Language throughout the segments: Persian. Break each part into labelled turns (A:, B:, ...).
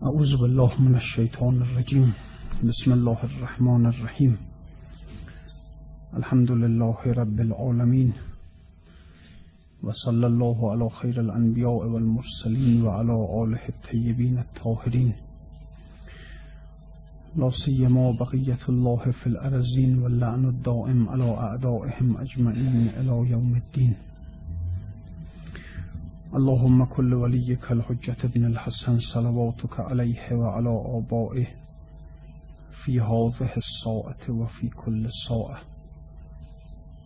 A: أعوذ بالله من الشيطان الرجيم. بسم الله الرحمن الرحيم. الحمد لله رب العالمين. وصلى الله على خير الأنبياء والمرسلين وعلى آله الطيبين الطاهرين. لا سيما بقية الله في الأرزين واللعن الدائم على أعدائهم أجمعين إلى يوم الدين. اللهم كل وليك الحجة ابن الحسن صلواتك عليه وعلى آبائه في هذه الساعة وفي كل ساعة.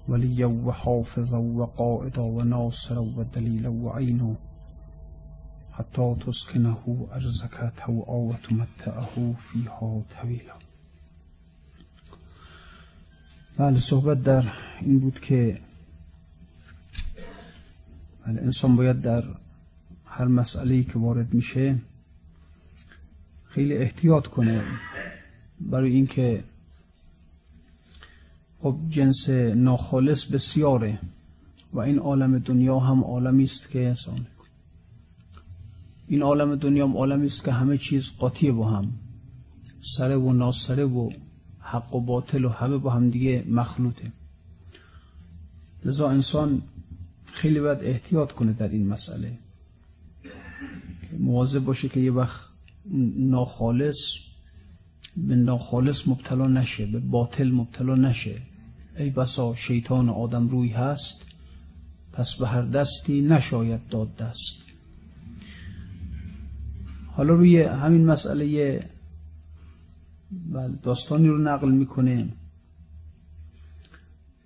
A: وليا وحافظا وقائدا وناصرا ودليلا وعينا حتى تسكنه أرزك توعا وتمتعه فيها طویلا بله صحبت در این بود که انسان باید در هر مسئله که وارد میشه خیلی احتیاط کنه برای اینکه خب جنس ناخالص بسیاره و این عالم دنیا هم عالمی است که انسان این عالم دنیا هم عالمی است که همه چیز قاطیه با هم سره و ناسره و حق و باطل و همه با هم دیگه مخلوطه. لذا انسان خیلی باید احتیاط کنه در این مسئله. مواظب باشه که یه وقت ناخالص به ناخالص مبتلا نشه به باطل مبتلا نشه. ای بسا شیطان آدم روی هست پس به هر دستی نشاید داد دست. حالا روی همین مسئله داستانی رو نقل می‌کنه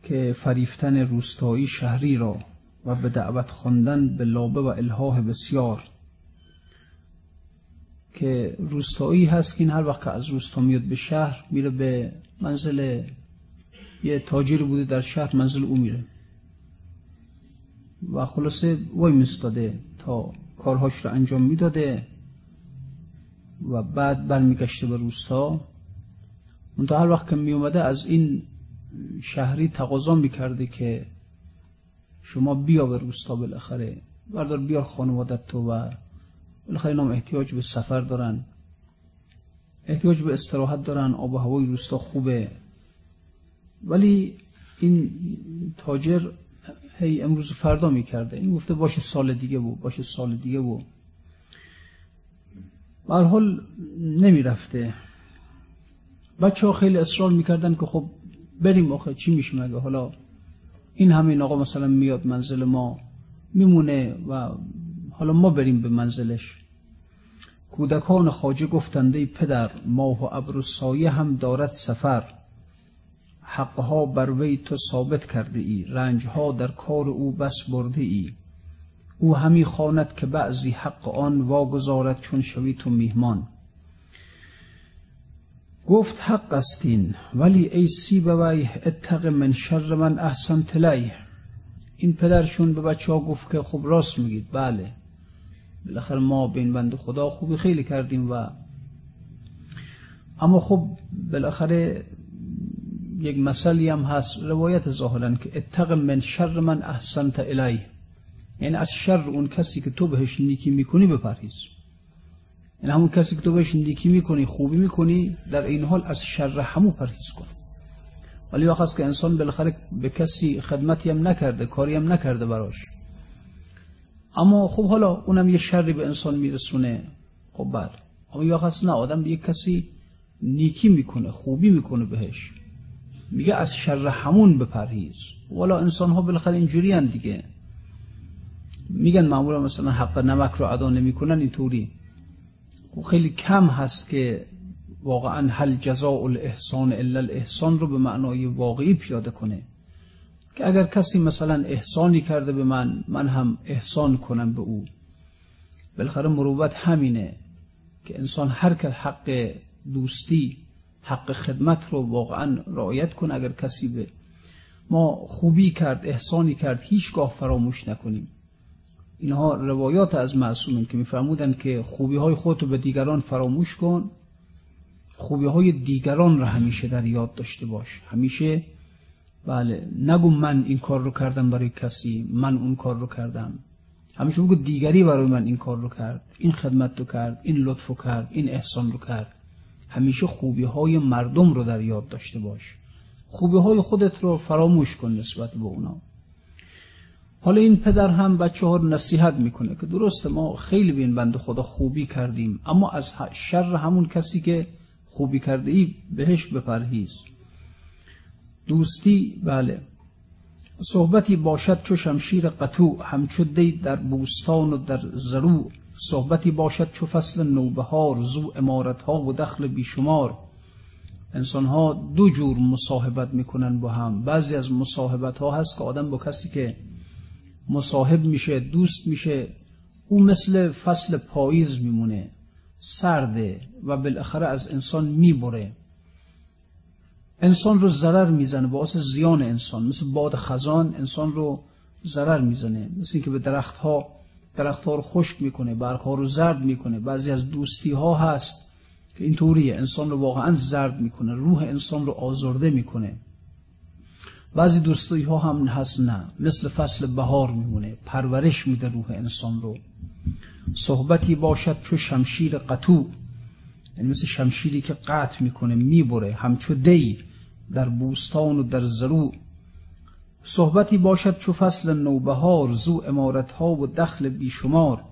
A: که فریفتن روستایی شهری را و به دعوت خواندن به لابه و الهاه بسیار. که روستایی هست که این هر وقت که از روستا میاد به شهر میره به منزل یه تاجر بوده در شهر منزل او میره. و خلاصه وای مستاده تا کارهاش رو انجام می‌داده و بعد برمیگشته به روستا. اون تا هر وقت که میومده از این شهری تقاضا می‌کرده که شما بیا به روستا بالاخره. بردار بیار خانوادت تو و بالاخره اینا احتیاج به سفر دارن. احتیاج به استراحت دارن. آب و هوای روستا خوبه. ولی این تاجر هی امروز فردا می‌کرده. این گفته باشه سال دیگه بود باشه سال دیگه بود حال نمی‌رفته. بچه ها خیلی اصرار می‌کردن که خب بریم آخه. چی میشه مگه حالا این همه این آقا مثلا میاد منزل ما میمونه و حالا ما بریم به منزلش. کودکان خاجه گفتنده پدر ماه و ابر و سایه هم دارد سفر. حقها بر وی تو ثابت کرده ای رنجها در کار او بس برده ای. او همی خواند که بعضی حق آن واگذارد چون شوی تو میهمان. گفت حق استین ولی ای سی بوی اتق من شر من احسن تلی این پدرشون به بچه ها گفت که خب راست میگید. بله. بالاخره ما به این بند خدا خوبی خیلی کردیم و اما خب بالاخره یک مسئله هم هست روایت ظاهرا که اتق من شر من احسنت الی. یعنی از شر اون کسی که تو بهش نیکی می‌کنی بپرهیز. این همون کسی که تو بهش نیکی می‌کنی خوبی می‌کنی در این حال از شر همو پرهیز کن. ولی وقت که انسان بالاخره به کسی خدمتی هم نکرده کاری هم نکرده براش. اما خب حالا اونم یه شری به انسان میرسونه. خب بله. اما یه وقت نه آدم به یک کسی نیکی می‌کنه خوبی می‌کنه بهش. میگه از شر همون بپرهیز. والا انسان ها بالاخره اینجوری دیگه. میگن معمولا مثلا حق نمک رو ادا نمی‌کنن اینطوری. خیلی کم هست که واقعا هل جزاء الاحسان الا الاحسان رو به معنای واقعی پیاده کنه. که اگر کسی مثلا احسانی کرده به من من هم احسان کنم به او. بالاخره مروت همینه که انسان هر که حق دوستی حق خدمت رو واقعا رعایت کنه. اگر کسی به ما خوبی کرد احسانی کرد هیچگاه فراموش نکنیم. اینها روایات از معصومین که میفرمودن که خوبی های خودتو به دیگران فراموش کن. خوبی های دیگران را همیشه در یاد داشته باش. همیشه بله نگو من این کار رو کردم برای کسی من اون کار رو کردم. همیشه میگه دیگری برای من این کار رو کرد این خدمت رو کرد این لطف رو کرد این احسان رو کرد. همیشه خوبی های مردم رو در یاد داشته باش. خوبی های خودت رو فراموش کن نسبت به اونا. حالا این پدر هم بچه ها رو نصیحت می‌کنه که درست ما خیلی به این بند خدا خوبی کردیم اما از شر همون کسی که خوبی کرده ای بهش بپرهیز. دوستی؟ بله. صحبتی باشد چو شمشیر قطوع همچو دی در بوستان و در زروع. صحبتی باشد چو فصل نوبهار زو امارت ها و دخل بیشمار. انسان ها دو جور مصاحبت می‌کنن با هم. بعضی از مصاحبت ها هست که آدم با کسی که مصاحب میشه دوست میشه. او مثل فصل پاییز میمونه سرده و بالاخره از انسان می‌بره. انسان رو ضرر می‌زنه باعث زیان انسان. مثل باد خزان انسان رو ضرر می‌زنه. مثل اینکه به درخت ها درخت ها رو خشک می‌کنه برگ ها رو زرد می‌کنه. بعضی از دوستی ها هست که اینطوریه انسان رو واقعا زرد می‌کنه روح انسان رو آزرده می‌کنه. بعضی دوستی ها هم هست نه. مثل فصل بهار میمونه. پرورش میده روح انسان رو. صحبتی باشد چو شمشیر قطوع یعنی مثل شمشیری که قطع می‌کنه می‌بره. همچو دی در بوستان و در زروع صحبتی باشد چو فصل نوبهار زو امارت ها و دخل بیشمار.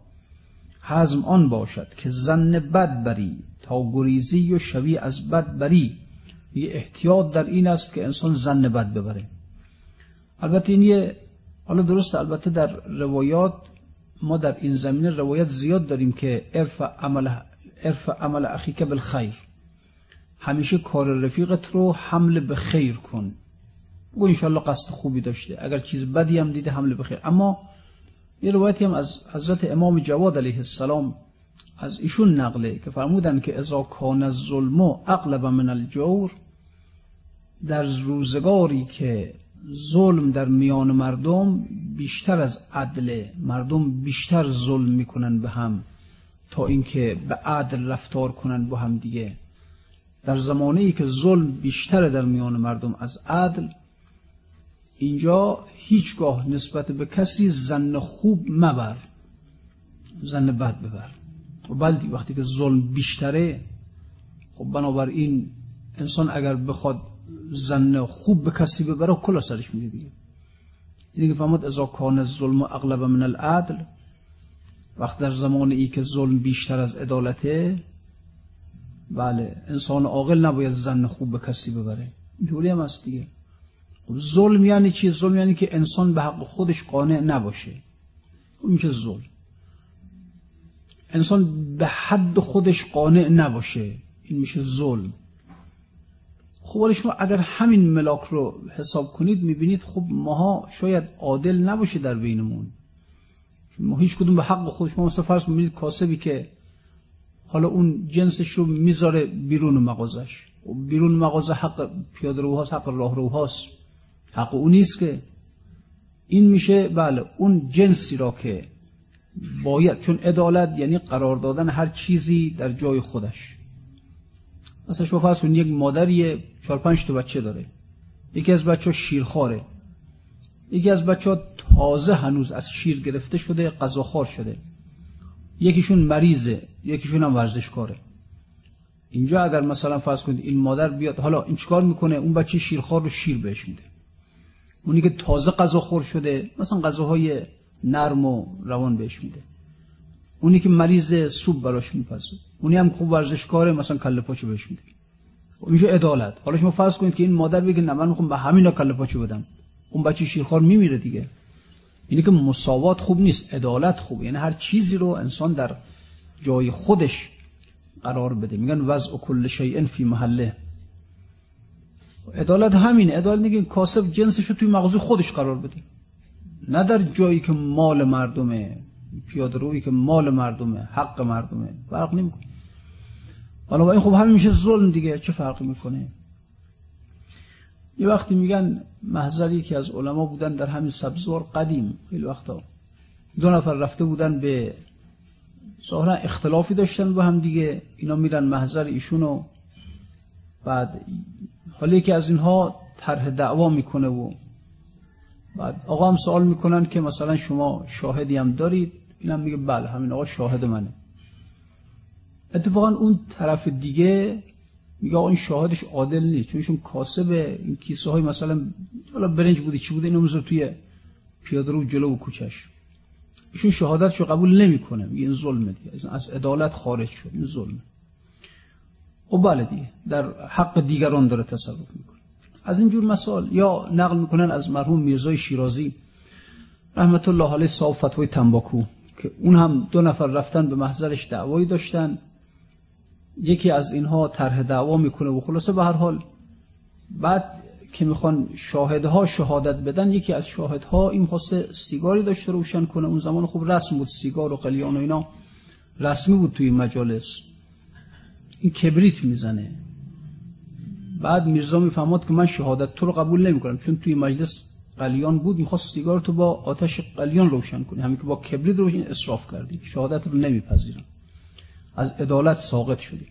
A: حزم آن باشد که زن بد بری تا گریزی و شوی از بد بری. یه احتیاط در این است که انسان زن بد ببره. البته این یه حالا درست البته در روایات ما در این زمینه روایت زیاد داریم که عرف عمل عرف عمل اخیک بالخیر. همیشه کار رفیقت رو حمل به خیر کن. بگو انشالله قصد خوبی داشته. اگر چیز بدی هم دیده حمل به خیر. اما یه روایتی هم از حضرت امام جواد علیه السلام از ایشون نقله که فرمودن که ازا کان الظلم اقلب من الجور در روزگاری که ظلم در میان مردم بیشتر از عدل مردم بیشتر ظلم می‌کنن به هم تا اینکه به عدل رفتار کنن با هم دیگه. در زمانه ای که ظلم بیشتر در میان مردم از عدل اینجا هیچگاه نسبت به کسی زن خوب مبر زن بد ببر. و بلدی وقتی که ظلم بیشتره خب بنابراین انسان اگر بخواد زن خوب به کسی ببره کلا سرش میگه دیگه. اینه که فهمد ازا کان ظلم اغلب من العدل. وقت در زمان ای که ظلم بیشتر از عدالته بله انسان عاقل نباید زن خوب به کسی ببره. اینطوری هم هست دیگه. خب ظلم یعنی چی؟ ظلم یعنی که انسان به حق خودش قانع نباشه. این چه ظلم؟ انسان به حد خودش قانع نباشه. این میشه ظلم. خب شما اگر همین ملاک رو حساب کنید می‌بینید خب ماها شاید عادل نباشه در بینمون. ما هیچ کدوم به حق خودش ما مثلا فرض می‌بینید کاسبی که حالا اون جنسش رو می‌ذاره بیرون مغازش. و بیرون مغازه حق پیاده روهاست حق راه روهاست حق اون نیست که. این میشه بله اون جنسی را که باید چون عدالت یعنی قرار دادن هر چیزی در جای خودش. مثلا شما فرض کنید یک مادری چهار پنج تا بچه داره. یکی از بچه ها شیرخواره. یکی از بچه ها تازه هنوز از شیر گرفته شده غذاخوار شده. یکیشون مریضه یکیشون هم ورزشکاره. اینجا اگر مثلا فرض کنید این مادر بیاد حالا این چیکار می‌کنه؟ اون بچه شیرخوار رو شیر بهش میده. اونی که تازه غذا خور شده مثلا غذاهای نرم و روان بهش میده. اونی که مریض سوپ براش میپزه. اونی هم خوب ورزشکاره مثلا کله پاچو بهش میده. اینجا عدالت. حالا شما فرض کنید که این مادر بگه نه من می‌خوام به همینا کله پاچو بدم. اون بچه شیرخوار میمیره دیگه. اینی که مساوات خوب نیست عدالت خوب یعنی هر چیزی رو انسان در جای خودش قرار بده. میگن وضع کل شیء فی محله. عدالت همین عدالت میگه کاسب جنسش رو توی مغازه خودش قرار بده. نه در جایی که مال مردمه. پیاده روی که مال مردمه حق مردمه. فرق نمی‌کنه. حالا با این خب همین میشه ظلم دیگه. چه فرقی می‌کنه؟ یه وقتی میگن محضری که از علما بودن در همین سبزوار قدیم. خیلی وقتا دو نفر رفته بودن به ظاهرا اختلافی داشتن با هم دیگه. اینا میرن محضر ایشونو بعد حالا که از اینها طرح دعوا می‌کنه و بعد آقا هم سوال می‌کنن که مثلا شما شاهدی هم دارید. اینم میگه بله همین آقا شاهد منه. اتفاقا اون طرف دیگه میگه آقا این شاهدش عادل نیست چون ایشون کاسب این کیسه های مثلا حالا برنج بودی چی بوده؟ اینو می‌ذاره توی پیاده رو جلو و کوچش. ایشون شهادتشو قبول نمی‌کنه میگه این ظلمه دیگه. از عدالت خارج شد این ظلمه. و بله دیگه در حق دیگران داره تصرف می‌کنه. از این جور یا نقل می‌کنن از مرحوم میرزای شیرازی رحمت الله علیه صاحب فتوای تنباکو. که اون هم دو نفر رفتن به محضرش دعوایی داشتن. یکی از اینها طرح دعوا می‌کنه و خلاصه به هر حال بعد که می‌خوان شاهدها شهادت بدن یکی از شاهدها این خواسته سیگاری داشته روشن کنه. اون زمان خوب رسم بود سیگار و قلیان و اینا. رسمی بود توی مجالس. این کبریت می‌زنه. بعد میرزا می‌فهمد که من شهادت تو رو قبول نمی‌کنم چون توی مجلس قلیان بود می‌خواست سیگار تو با آتش قلیان روشن کنی. همین که با کبریت روشن اسراف کردی. شهادت رو نمیپذیرم. از عدالت ساقط شدی.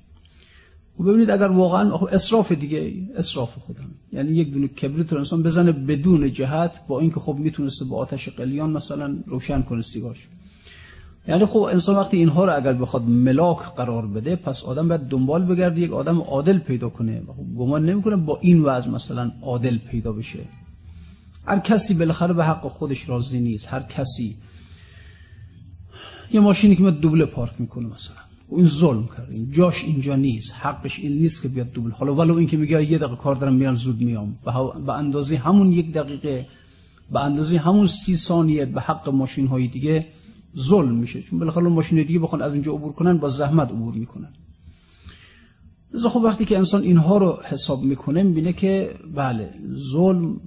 A: و ببینید اگر واقعا اسراف دیگه اسراف خودم. یعنی یک دونه کبریت رو انسان بزنه بدون جهت با اینکه خب می‌تونسته با آتش قلیان مثلا روشن کنه سیگارش یعنی خب انسان وقتی اینها رو اگر بخواد ملاک قرار بده پس آدم باید دنبال بگرده یک آدم عادل پیدا کنه. خب گمان نمی‌کنه با این وضع مثلا عادل پیدا بشه. هر کسی بالاخره به حق خودش راضی نیست هر کسی. یه ماشینی که میاد دوبله پارک می‌کنه مثلا. این ظلم کرد این جاش اینجا نیست حقش این نیست که بیاد دوبل حالا ولو این که میگه یه دقیقه کار دارم میرم زود میام. به اندازه همون یک دقیقه به اندازه همون سی ثانیه به حق ماشین های دیگه ظلم میشه. چون بالاخره ماشین دیگه بخوان از اینجا عبور کنن با زحمت عبور می‌کنن. لذا خب وقتی که انسان اینها رو حساب می‌کنه می‌بینه که بله ظلم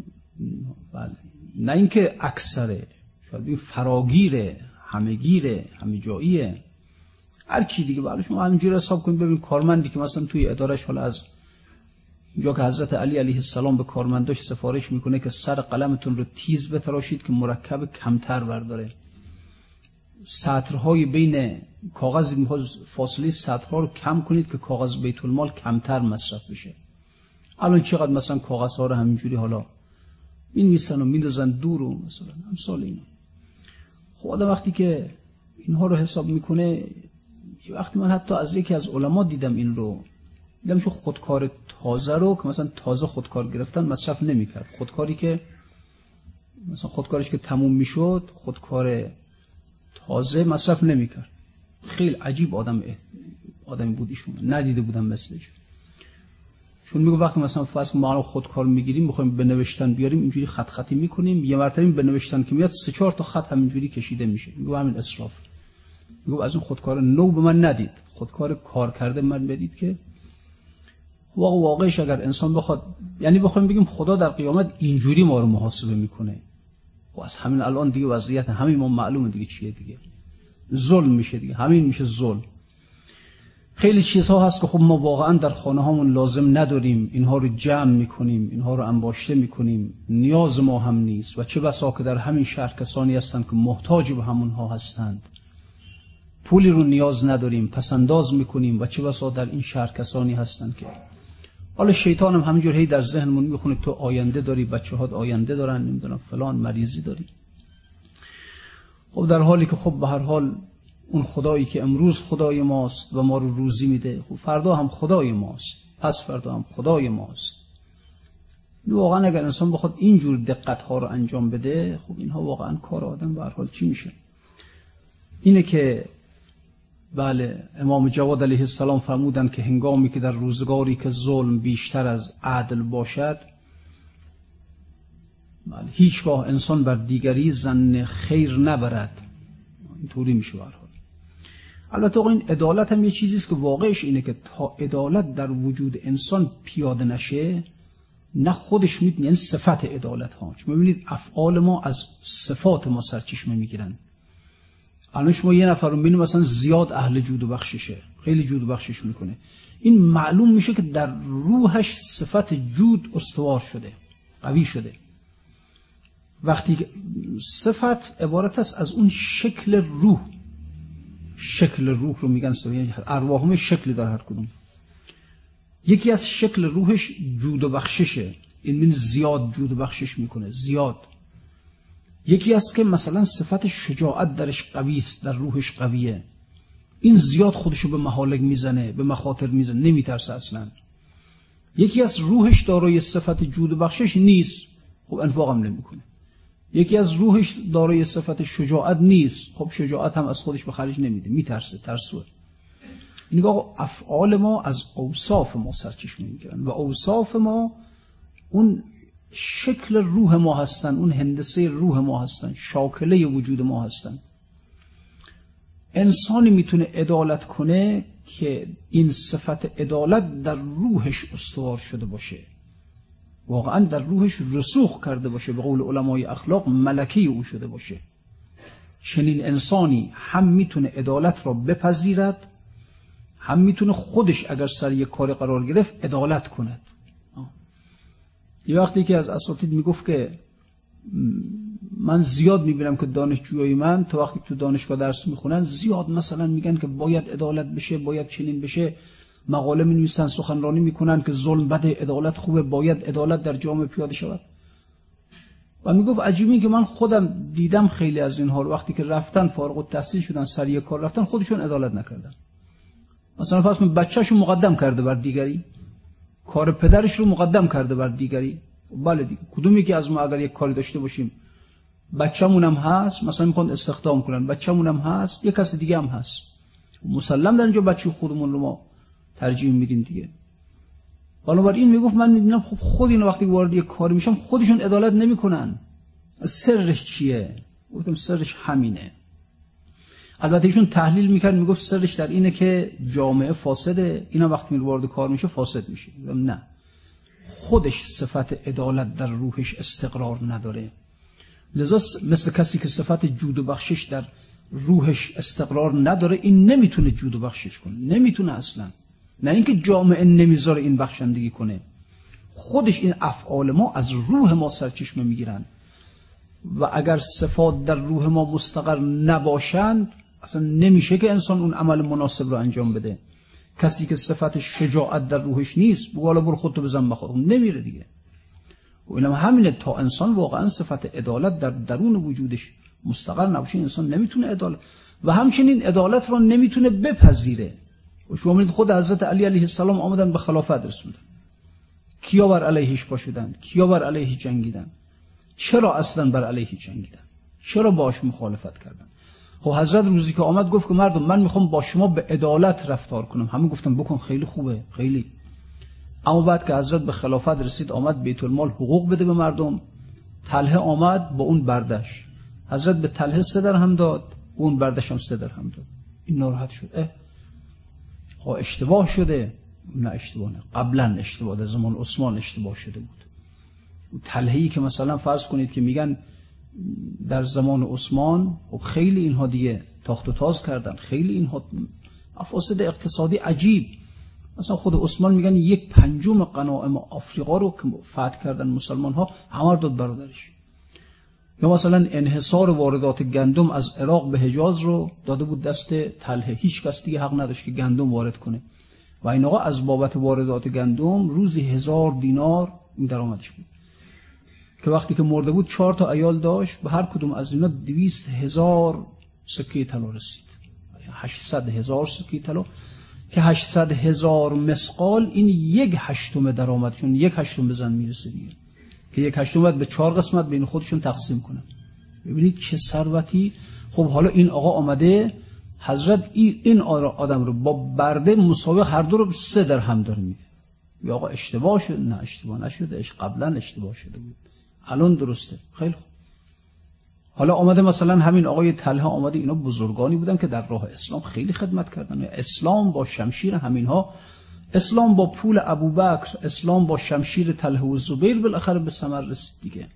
A: بله. نه اینکه اکثره شاید فراگیره همگیره همه جاییه. هر کی دیگه بله شما همینجوری حساب کنید ببین کارمندی که مثلا توی ادارش حالا از اینجا که حضرت علی علیه السلام به کارمنداش سفارش می‌کنه که سر قلمتون رو تیز بتراشید که مرکب کمتر برداره. سطرهای بین کاغذ فاصله سطرها رو کم کنید که کاغذ بیت المال کمتر مصرف بشه. الان چقدر مثلا کاغذ ها رو همینجوری حالا این میسن و میدازن دور و مثلا. امثال اینا خب آدم وقتی که اینها رو حساب می‌کنه یه وقتی من حتی از یکی از علما دیدم این رو. دیدم شو خودکار تازه رو که مثلا تازه خودکار گرفتن مصرف نمی‌کرد. خودکاری که مثلا خودکارش که تموم می‌شد خودکار تازه مصرف نمی‌کرد. خیلی عجیب آدم آدمی بود ایشون. ندیده بودم مثلش. چون میگه وقتی مثلا فرض ما خودکار می‌گیریم می‌خوایم به نوشتن بیاریم اینجوری خط خطی می‌کنیم. یه مرتبه به نوشتن که میاد سه چهار تا خط همینجوری کشیده میشه. میگه همین اسراف میگه از اون خودکار نو به من ندید. خودکار کار کرده من بدید که واقع واقعش اگر انسان بخواد یعنی بخوایم بگیم خدا در قیامت اینجوری ما رو محاسبه می‌کنه. و از همین الان دیگه وضعیت همین ما معلومه دیگه چیه دیگه. ظلم میشه دیگه. همین میشه ظلم. خیلی چیزها هست که خب ما واقعا در خانه هامون لازم نداریم. اینها رو جمع می‌کنیم اینها رو انباشته می‌کنیم. نیاز ما هم نیست. و چه بسا که در همین شهر کسانی هستند که محتاج به همونها هستند. پولی رو نیاز نداریم پسنداز می‌کنیم و چه بسا در این شهر کسانی هستند که حالا شیطان هم همینجور هی در ذهنمون می‌خونه تو آینده داری بچه ها آینده دارن نمی‌دونم فلان مریضی داری. خب در حالی که خب به هر حال اون خدایی که امروز خدای ماست و ما رو روزی میده. خب فردا هم خدای ماست. پس فردا هم خدای ماست. واقعا اگر انسان بخواد اینجور دقت ها رو انجام بده خب اینها واقعا کار آدم به حال چی میشه. اینه که بله امام جواد علیه السلام فرمودن که هنگامی که در روزگاری که ظلم بیشتر از عدل باشد بله هیچگاه انسان بر دیگری زن خیر نبرد. اینطوری میشه برحال البته این عدالت هم یه چیزیست که واقعش اینه که تا عدالت در وجود انسان پیاده نشه نه خودش می‌تونه یعنی صفت عدالت ها. چون ببینید افعال ما از صفات ما سرچشمه می‌گیرن. الان شما یه نفر رو ببینید مثلا زیاد اهل جود و بخششه خیلی جود و بخشش می‌کنه. این معلوم میشه که در روحش صفت جود استوار شده قوی شده. وقتی صفت عبارت است از اون شکل روح. شکل روح رو میگن یعنی ارواح شکلی داره هر کدوم. یکی از شکل روحش جود و بخششه. این من زیاد جود و بخشش می‌کنه زیاد. یکی است که مثلا صفت شجاعت درش قوی است در روحش قویه. این زیاد خودشو به محالک می‌زنه به مخاطر می‌زنه نمیترسه اصلا. یکی از روحش دارای صفت جود و بخشش نیست. خب انفاق هم نمی‌کنه. یکی از روحش دارای صفت شجاعت نیست. خب شجاعت هم از خودش به خرج نمیده. میترسه ترسوه. نگاه افعال ما از اوصاف ما سرچشمه می‌گیرن و اوصاف ما اون شکل روح ما هستن اون هندسه روح ما هستن شاکله وجود ما هستن. انسانی می‌تونه عدالت کنه که این صفت عدالت در روحش استوار شده باشه. واقعا در روحش رسوخ کرده باشه به قول علمای اخلاق ملکی او شده باشه. چنین انسانی هم می‌تونه عدالت را بپذیرد هم می‌تونه خودش اگر سر یک کار قرار گرفت عدالت کند. یه وقتی که از اساتید می‌گفت که من زیاد می‌بینم که دانشجوی من تا وقتی تو دانشگاه درس می‌خونن زیاد مثلا میگن که باید عدالت بشه باید چنین بشه. مقاله می نویسن سخنرانی می‌کنن که ظلم بده عدالت خوبه باید عدالت در جامعه پیاده شود. و می‌گفت عجیبی که من خودم دیدم خیلی از اینها رو. وقتی که رفتن فارغ التحصیل شدن سریع کار رفتن خودشون عدالت نکردن. مثلا فرض بچه‌شو مقدم کرده بر دیگری کار پدرش رو مقدم کرده بر دیگری. بله دیگه کدومی که از ما اگر یک کاری داشته باشیم بچه‌مون هم هست مثلا می‌خوان استخدام کنن بچه‌مون هم هست یک کس دیگه هم هست. مسلم در اینجا بچه خودمون رو ما ترجیح میدیم دیگه. این می‌گفت من می‌بینم خب خود این وقتی وارد یک کاری میشم خودشون عدالت نمی‌کنن. سرش چیه؟ گفتم سرش همینه. البته ایشون تحلیل می‌کرد می‌گفت سرش در اینه که جامعه فاسده. اینا وقتی می وارد کار میشه فاسد میشه. نه. خودش صفت عدالت در روحش استقرار نداره. لذا مثل کسی که صفت جود و بخشش در روحش استقرار نداره این نمی‌تونه جود و بخشش کنه. نمی‌تونه اصلا. نه اینکه جامعه نمی‌ذاره این بخشندگی کنه. خودش این افعال ما از روح ما سرچشمه می‌گیرن. و اگر صفات در روح ما مستقر نباشند اصلا نمیشه که انسان اون عمل مناسب رو انجام بده. کسی که صفت شجاعت در روحش نیست بگو حالا برو خودتو بزن بخود نمیره دیگه. و اینم همینه تا انسان واقعا صفت عدالت در درون وجودش مستقر نباشه انسان نمی‌تونه عدالت و همچنین عدالت را نمی‌تونه بپذیره. شما می‌دید خود حضرت علی علیه السلام آمدن به خلافت رسوندن کیا بر علیهش پاشدند کیا بر علیه جنگیدن چرا اصلا بر علیه جنگیدن چرا باش مخالفت کردن خب حضرت روزی که آمد گفت که مردم من می‌خوام با شما به عدالت رفتار کنم. همه گفتم بکن خیلی خوبه خیلی. اما بعد که حضرت به خلافت رسید آمد بیت المال حقوق بده به مردم. تله آمد با اون بردش. حضرت به تله سه هم داد اون بردش هم سه هم داد. این ناراحت شد. اه. ها اشتباه شده. نه اشتباه نه. قبلا اشتباه. در زمان عثمان اشتباه شده بود. تلهی که مثلا فرض کنید که میگن در زمان عثمان خب خیلی اینها دیگه تاخت و تاز کردن. خیلی اینها افاسد اقتصادی عجیب. مثلا خود عثمان میگن یک پنجم قناعم آفریقا رو که فتح کردن مسلمان ها همار داد برادرش. یا مثلا انحصار واردات گندم از عراق به حجاز رو داده بود دست تله هیچ کس دیگه حق نداشت که گندم وارد کنه. و این آقا از بابت واردات گندم روزی هزار دینار این درآمدش بود. که وقتی که مرده بود چهار تا ایال داشت به هر کدوم از اینا دویست هزار سکه طلا رسید. هشتصد هزار سکه طلا. که هشتصد هزار مسقال این یک هشتم درآمد چون یک هشتم بزن می‌رسه دیگه. که یک هشتم به چهار قسمت بین خودشون تقسیم کنن. ببینید چه ثروتی. خب حالا این آقا آمده حضرت این آدم رو با برده مساوی هر دو رو سه درهم داره میده. یا آقا اشتباه شد؟ نه اشتباه نشده. اش قبلا اشتباه شده بود. الان درسته. خیلی خوب. حالا آمده مثلا همین آقای تله آمده اینا بزرگانی بودن که در راه اسلام خیلی خدمت کردن. اسلام با شمشیر همینها اسلام با پول ابوبکر اسلام با شمشیر تله و زبیر بالاخره به ثمر رسید دیگه.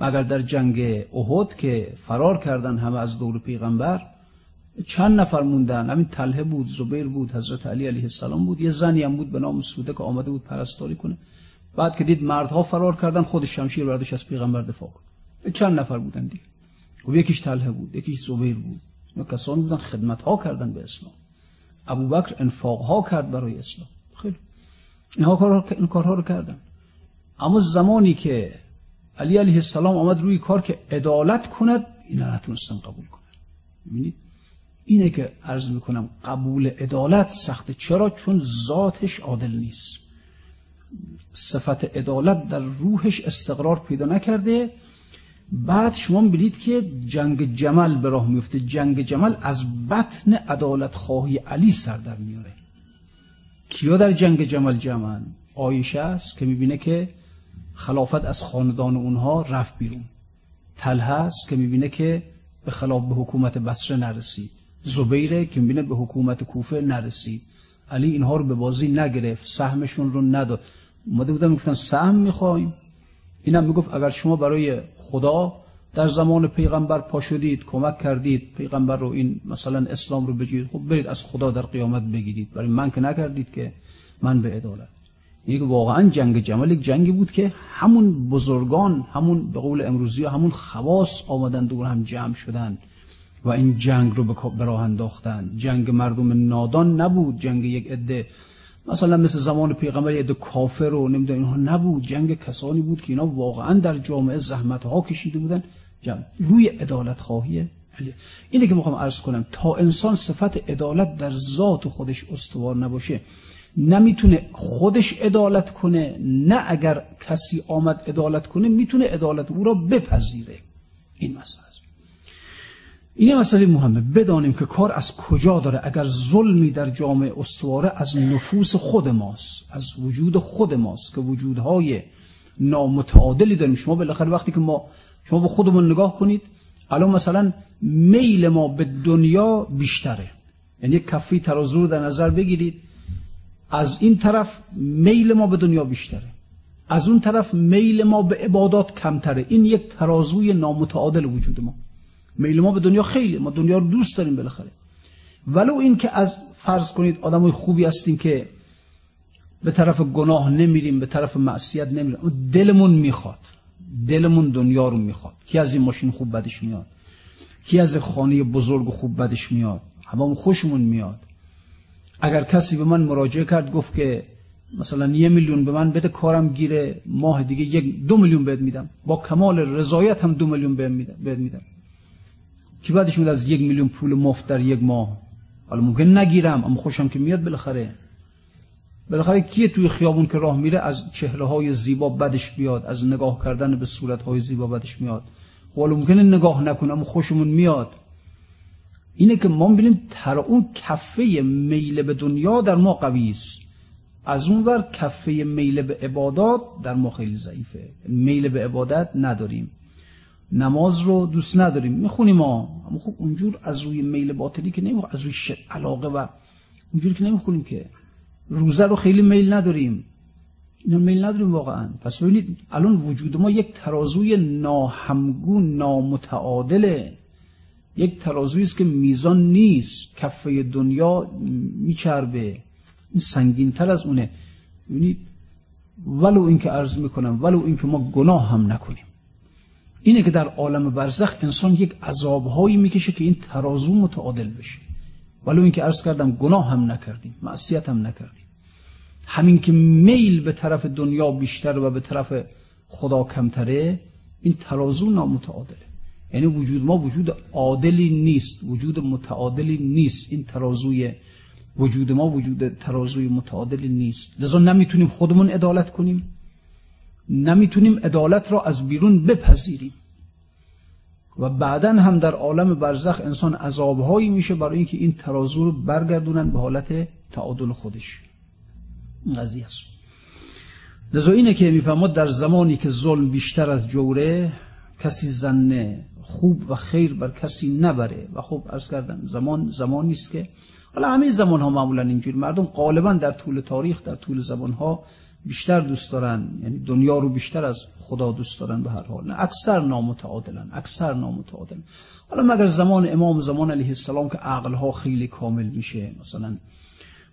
A: مگر در جنگ احد که فرار کردن همه از دور پیغمبر چند نفر موندن؟ همین تله بود زبیر بود حضرت علی علیه السلام بود. یه زنی هم بود به نام سوده که آمده بود پرستاری کنه. بعد که دید مردها فرار کردن خود شمشیر بردش از پیغمبر دفاع کرد. چند نفر بودن دیگه. و یکیش تله بود یکیش زبیر بود. اینا کسانی بودن خدمت ها کردن به اسلام. ابوبکر انفاق ها کرد برای اسلام. خیلی. اینها کارها این کارها رو کردن. اما زمانی که علی علیه السلام آمد روی کار که عدالت کند اینا نتونستن قبول کنن. ببینید اینه که عرض می‌کنم قبول عدالت سخته چرا؟ چون ذاتش عادل نیست. صفت عدالت در روحش استقرار پیدا نکرده بعد شما ببینید که جنگ جمل به راه میفته جنگ جمل از بطن عدالت خواهی علی سر در میاره کیا در جنگ جمل جمعن؟ آیشه است که می‌بینه که خلافت از خاندان اونها رفت بیرون. تله است که می‌بینه که به خلاف به حکومت بصره نرسید. زبیره که می‌بینه به حکومت کوفه نرسید. علی اینها رو به بازی نگرفت سهمشون رو نداد. اومده بودن می‌گفتن سهم می‌خوایم. اینم می‌گفت اگر شما برای خدا در زمان پیغمبر پا شدید کمک کردید پیغمبر رو این مثلا اسلام رو بجید خب برید از خدا در قیامت بگیرید. برای من که نکردید که من به عدالت. یعنی واقعا جنگ جمل یک جنگی بود که همون بزرگان همون به قول امروزی همون خواص آمدن دور هم جمع شدن و این جنگ رو به راه انداختن. جنگ مردم نادان نبود. جنگ یک عده مثلا مثل زمان پیغمبر عده کافر و نمی‌دونم اینها نبود. جنگ کسانی بود که اینا واقعا در جامعه زحمت ها کشیده بودن. جمع. روی عدالت خواهیه اینه که می‌خوام عرض کنم تا انسان صفت عدالت در ذات خودش استوار نباشه نمی‌تونه خودش عدالت کنه نه اگر کسی آمد عدالت کنه می‌تونه عدالت او را بپذیره. این مسئله. این مسئله مهمه. بدانیم که کار از کجا داره. اگر ظلمی در جامعه استواره از نفوس خود ماست از وجود خود ماست که وجودهای نامتعادلی داریم. شما بالاخره وقتی که ما شما به خودمون نگاه کنید الان مثلا میل ما به دنیا بیشتره. یعنی یک کفی ترازو رو در نظر بگیرید. از این طرف میل ما به دنیا بیشتره. از اون طرف میل ما به عبادات کمتره. این یک ترازوی نامتعادل وجود ما. میل ما به دنیا خیلی ما دنیا رو دوست داریم بالاخره. ولو این که از فرض کنید آدمای خوبی هستیم که به طرف گناه نمیریم به طرف معصیت نمیریم دلمون می‌خواد دلمون دنیا رو می‌خواد. کی از این ماشین خوب بدش میاد؟ کی از خانه بزرگ خوب بدش میاد؟ همون خوشمون میاد. اگر کسی به من مراجعه کرد گفت که مثلا یه میلیون به من بده کارم گیره ماه دیگه یک دو میلیون بهت میدم. با کمال رضایت هم دو میلیون بهت میدم. کی بعدش میاد از یک میلیون پول مفت در یک ماه؟ حالا ممکن نگیرم اما خوشم که میاد بالاخره. بالاخره کیه توی خیابون که راه میره؟ از چهره های زیبا بدش بیاد از نگاه کردن به صورت های زیبا بدش میاد. خب حالا ممکنه نگاه نکنم اما خوشمون میاد. اینه که ما ببینیم تر اون کفه میل به دنیا در ما قوی است. از اون ور کفه میل به عبادات در ما خیلی ضعیفه. میل به عبادت نداریم. نماز رو دوست نداریم. می‌خونیم ما اما خب اونجور از روی میل باطلی که نمی‌خونیم از روی علاقه و اونجور که نمی‌خونیم که روزه رو خیلی میل نداریم. اینا میل نداریم واقعا. پس ببینید الان وجود ما یک ترازوی ناهمگون نامتعادله یک ترازویی است که میزان نیست. کفه دنیا میچربه. این سنگین تر از اونه. ببینید ولو اینکه عرض می‌کنم ولو اینکه ما گناه هم نکنیم. اینه که در عالم برزخ انسان یک عذابهایی می‌کشه که این ترازو متعادل بشه. ولو اینکه عرض کردم گناه هم نکردیم معصیت هم نکردیم. همین که میل به طرف دنیا بیشتر و به طرف خدا کمتره این ترازو نامتعادله. یعنی وجود ما وجود عادلی نیست وجود متعادلی نیست. این ترازوی وجود ما وجود ترازوی متعادلی نیست. لذا نمی‌تونیم خودمون عدالت کنیم. نمی‌تونیم عدالت را از بیرون بپذیریم. و بعدا هم در عالم برزخ انسان عذابهایی میشه برای اینکه این ترازو رو برگردونن به حالت تعادل خودش. این قضیه است. لذا اینه که می‌فهمد در زمانی که ظلم بیشتر از جوره کسی زنه خوب و خیر بر کسی نبره. و خب ارز کردن زمان زمان نیست که حالا همه زمان ها معمولا اینجور مردم غالبا در طول تاریخ در طول زمان ها بیشتر دوست دارن یعنی دنیا رو بیشتر از خدا دوست دارن به هر حال. اکثر نامتعادلن اکثر نامتعادلن. حالا مگر زمان امام زمان علیه السلام که عقل ها خیلی کامل میشه مثلا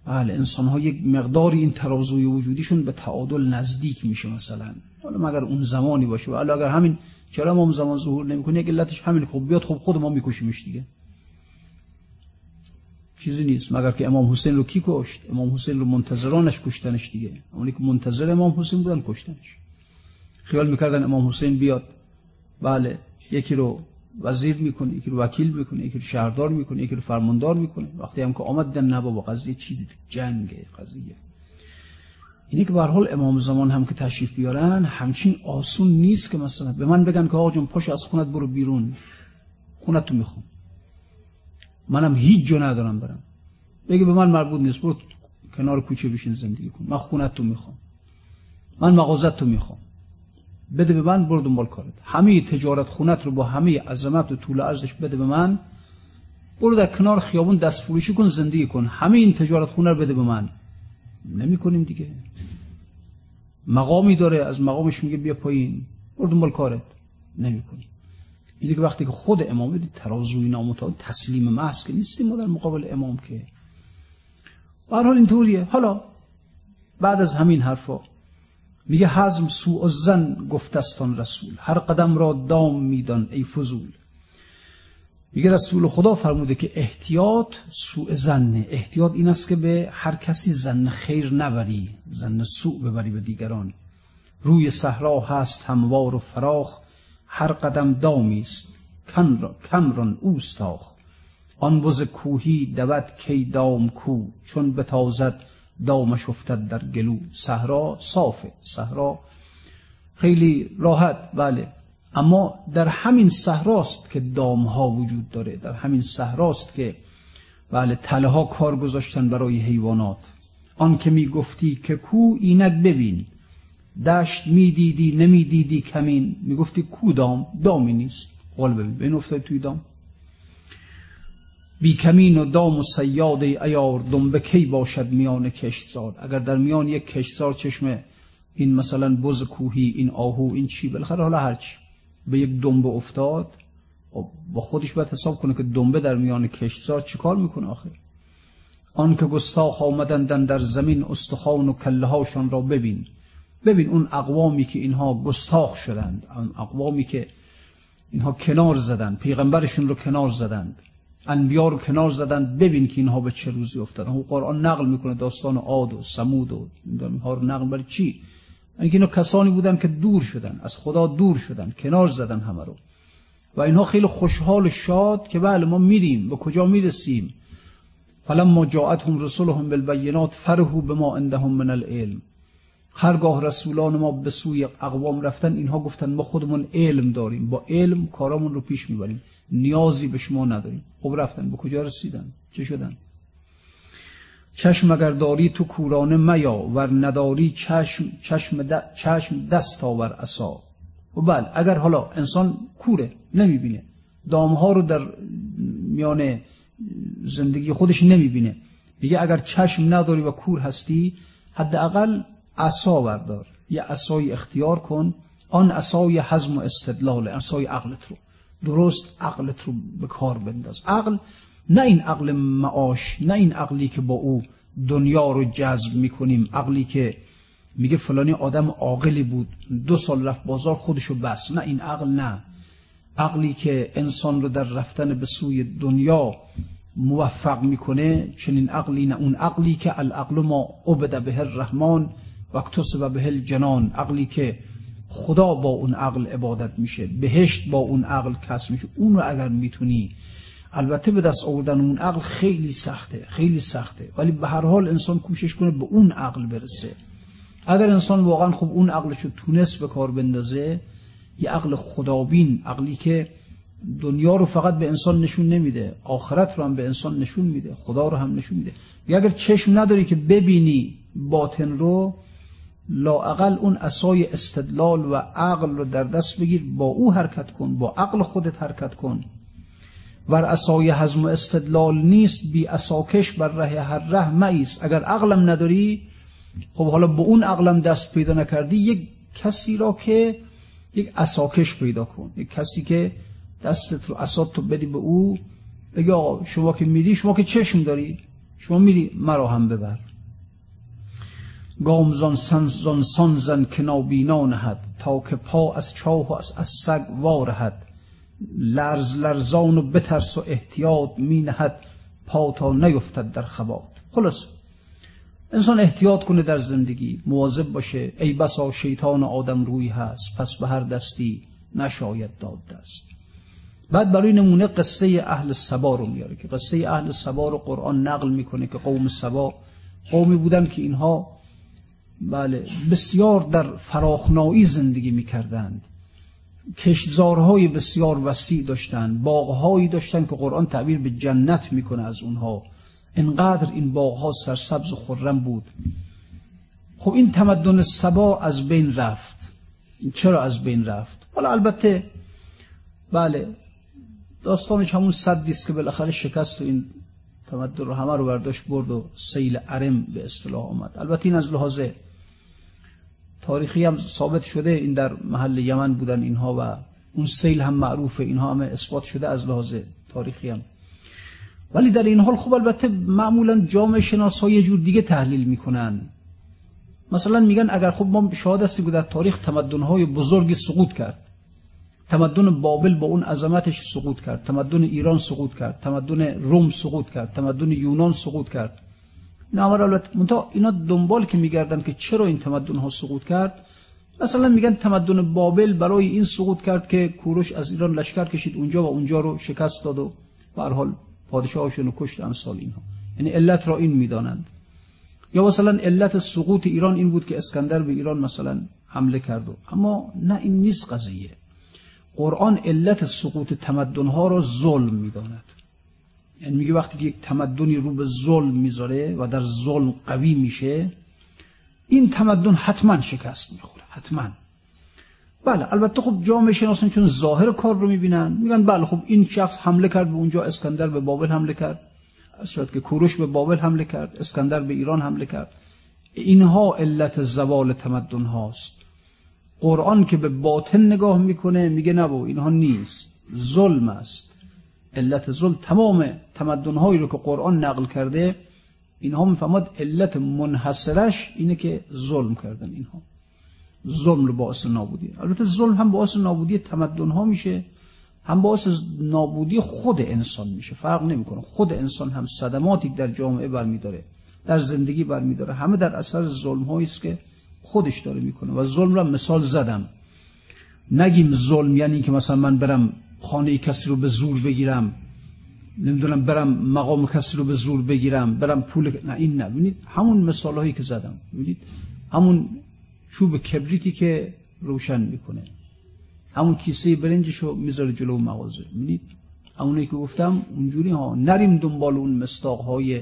A: بله انسان ها یک مقداری این ترازوی وجودیشون به تعادل نزدیک میشه مثلا. حالا مگر اون زمانی باشه؟ حالا اگر همین چرا امام زمان ظهور نمی‌کنه؟ یک علتش همین خب بیاد خب خود ما میکشیمش دیگه. چیزی نیست مگر که امام حسین رو کی کشت؟ امام حسین رو منتظرانش کشتنش دیگه. اونی که منتظر امام حسین بودن کشتنش. خیال می‌کردن امام حسین بیاد. بله یکی رو وزیر می‌کنه یکی رو وکیل می‌کنه یکی رو شهردار می‌کنه یکی رو فرماندار می‌کنه. وقتی هم که آمد دن نه بابا قضیه چیزی جنگه قضیه. اینه که به امام زمان هم که تشریف بیارن همچین آسون نیست که مثلا به من بگن که آقا جون پاش از خونت برو بیرون. خونت تو می‌خوام. منم هیچ جا ندارم برم. بگه به من مربوط نیست برو کنار کوچه بشین زندگی کن. من خونت تو می‌خوام. من مغازت تو می‌خوام. بده به من برو دنبال کارت. همه تجارت خونت رو با همه عظمت و طول ارزش بده به من. برو در کنار خیابون دست فروشی کن زندگی کن. همه این تجارت خونه رو بده به من. نمی کنیم دیگه. مقامی داره از مقامش میگه بیا پایین. برو دنبال کارت. نمی اینه که وقتی که خود امام ترازوی نامتا تسلیم محض که نیستیم ما در مقابل امام که. به حال اینطوریه. حالا بعد از همین حرفا میگه حزم سوء و زن گفتستان رسول. هر قدم را دام میدان ای فضول. میگه رسول خدا فرموده که احتیاط سوء زنه احتیاط این است که به هر کسی زن خیر نبری زن سوء ببری به دیگران. روی صحرا هست هموار و فراخ. هر قدم دامی است. کمران اوستاخ آن بز کوهی دود کی دام کو. چون بتازد دامش افتد در گلو. صحرا صافه صحرا. خیلی راحت بله. اما در همین صحراست که دام ها وجود داره. در همین صحراست که بله تله ها کار گذاشتن برای حیوانات. آن که می گفتی که کو اینک ببین. دشت می دیدی نمی دیدی کمین؟ می گفتی کو دام؟ دامی نیست. قول ببین بین افتاد توی دام. بی کمین و دام و سیاد ایار دنبه کی باشد میان کشتزار؟ اگر در میان یک کشتزار چشم این مثلا بز کوهی این آهو این چی؟ بالاخره حالا هرچی به یک دنبه افتاد خب با خودش باید حساب کنه که دنبه در میان کشتزار چیکار می‌کنه آخه؟ آن که گستاخ آمدندن در زمین استخوان و کله را ببین. ببین اون اقوامی که اینها گستاخ شدند اون اقوامی که اینها کنار زدند پیغمبرشون رو کنار زدند انبیا رو کنار زدن ببین که اینها به چه روزی افتادن. اون قرآن نقل می‌کنه داستان عاد و سمود و اینها رو نقل برای چی؟ اینکه اینا کسانی بودن که دور شدن از خدا دور شدن کنار زدن همه رو. و اینها خیلی خوشحال و شاد که بله ما میریم. به کجا می‌رسیم؟ فلما جاءتهم رسولهم بالبینات فرحوا بما عندهم من العلم. هرگاه رسولان ما به سوی اقوام رفتن اینها گفتن ما خودمون علم داریم. با علم کارامون رو پیش می‌بریم. نیازی به شما نداریم. خب رفتن. به کجا رسیدن؟ چه شدن؟ چشم اگر داری تو کورانه میا ور نداری چشم, چشم, چشم دست آور اصا و بله اگر حالا انسان کوره نمی‌بینه. دامها رو در میان زندگی خودش نمی‌بینه. میگه اگر چشم نداری و کور هستی حداقل عصا بردار. یه عصای اختیار کن آن عصای حزم و استدلال عصای عقلت رو. درست عقلت رو به کار بنداز. عقل نه این عقل معاش نه این عقلی که با او دنیا رو جذب می‌کنیم. عقلی که میگه فلانی آدم عاقلی بود دو سال رفت بازار خودشو بس نه این عقل نه. عقلی که انسان رو در رفتن به سوی دنیا موفق می‌کنه چنین عقلی نه. اون عقلی که العقل ما عبد به الرحمن و و به الجنان عقلی که خدا با اون عقل عبادت میشه بهشت با اون عقل کس میشه. اون رو اگر می‌تونی البته به دست آوردن اون عقل خیلی سخته خیلی سخته. ولی به هر حال انسان کوشش کنه به اون عقل برسه. اگر انسان واقعا خب اون عقلش رو تونست به کار بندازه یه عقل خدابین عقلی که دنیا رو فقط به انسان نشون نمیده آخرت رو هم به انسان نشون میده خدا رو هم نشون میده. اگر چشم نداری که ببینی باطن رو لاعقل اون اسای استدلال و عقل رو در دست بگیر با او حرکت کن با عقل خودت حرکت کن. ور اسای حزم و استدلال نیست بی اساکش بر ره هر ره مایست اگر عقلم نداری خب حالا با اون عقلم دست پیدا نکردی یک کسی را که یک اساکش پیدا کن. یک کسی که دستت رو اسات تو بدی به او بگی آقا شما که میری شما که چشم داری شما میری مرا هم ببر. گام زان سان زن که نابینا نهد تا که پا از چاه و از سگ وارهد. لرز لرزان و بترس و احتیاط می نهد پا تا نیفتد در خبات خلاص انسان احتیاط کنه در زندگی مواظب باشه. ای بسا شیطان آدم روی هست پس به هر دستی نشاید داد دست. بعد برای نمونه قصه اهل سبا رو میاره که قصه اهل سبا رو قرآن نقل می‌کنه که قوم سبا قومی بودن که اینها بله بسیار در فراخنایی زندگی می‌کردند. کشزارهای بسیار وسیع داشتند باغهایی داشتند که قرآن تعبیر به جنت می‌کنه از اونها. انقدر این باغها سرسبز و خرم بود. خب این تمدن سبا از بین رفت. چرا از بین رفت؟ حالا البته بله داستانش همون صدی است که بالاخره شکست و این تمدن رو همه رو برداشت برد و سیل ارم به اصطلاح آمد. البته این از لحاظ تاریخی هم ثابت شده این در محل یمن بودن اینها و اون سیل هم معروفه. اینها همه اثبات شده از لحاظ تاریخی هم. ولی در این حال خب البته معمولا جامعه شناس ها یه جور دیگه تحلیل می‌کنن. مثلا میگن اگر خب ما شاهد هستیم که در تاریخ تمدن های بزرگی سقوط کرد. تمدن بابل با اون عظمتش سقوط کرد. تمدن ایران سقوط کرد. تمدن روم سقوط کرد. تمدن یونان سقوط کرد. اینا اینا دنبال که میگردن که چرا این تمدن ها سقوط کرد؟ مثلا میگن تمدن بابل برای این سقوط کرد که کوروش از ایران لشکر کشید اونجا و اونجا رو شکست داد و به حال پادشاهشون رو کشت امثال اینها. یعنی علت را این می‌دانند. یا مثلا علت سقوط ایران این بود که اسکندر به ایران مثلا حمله کرد اما نه این نیست قضیه. قرآن علت سقوط تمدنها را ظلم می‌داند. یعنی میگه وقتی که تمدنی رو به ظلم می‌ذاره و در ظلم قوی میشه این تمدن حتما شکست می‌خوره حتما. بله البته خب جامعه شناسان چون ظاهر کار رو می‌بینن میگن بله خب این شخص حمله کرد به اونجا اسکندر به بابل حمله کرد صورت که کوروش به بابل حمله کرد اسکندر به ایران حمله کرد. اینها علت زوال تمدن هاست. قرآن که به باطن نگاه می‌کنه میگه نبو اینها نیست. ظلم است. علت ظلم تمام تمدنهایی رو که قرآن نقل کرده اینها می‌فهمد علت منحصرش اینه که ظلم کردن اینها. ظلم رو باعث نابودی. البته ظلم هم باعث نابودی تمدنها میشه هم باعث نابودی خود انسان میشه. فرق نمی‌کنه. خود انسان هم صدماتی در جامعه برمیداره در زندگی برمیداره. همه در اثر ظلم است که خودش داره می‌کنه. و ظلم را مثال زدم. نگیم ظلم یعنی که مثلا من برم خانه کسی رو به زور بگیرم. نمی‌دونم برم مقام کسی رو به زور بگیرم. برم پول نه این نه. ببینید همون مثال هایی که زدم. ببینید همون چوب کبریتی که روشن می‌کنه. همون کیسه برنجش رو می‌ذاره جلو مغازه. ببینید همونی که گفتم اونجوری ها. نریم دنبال اون مستاق های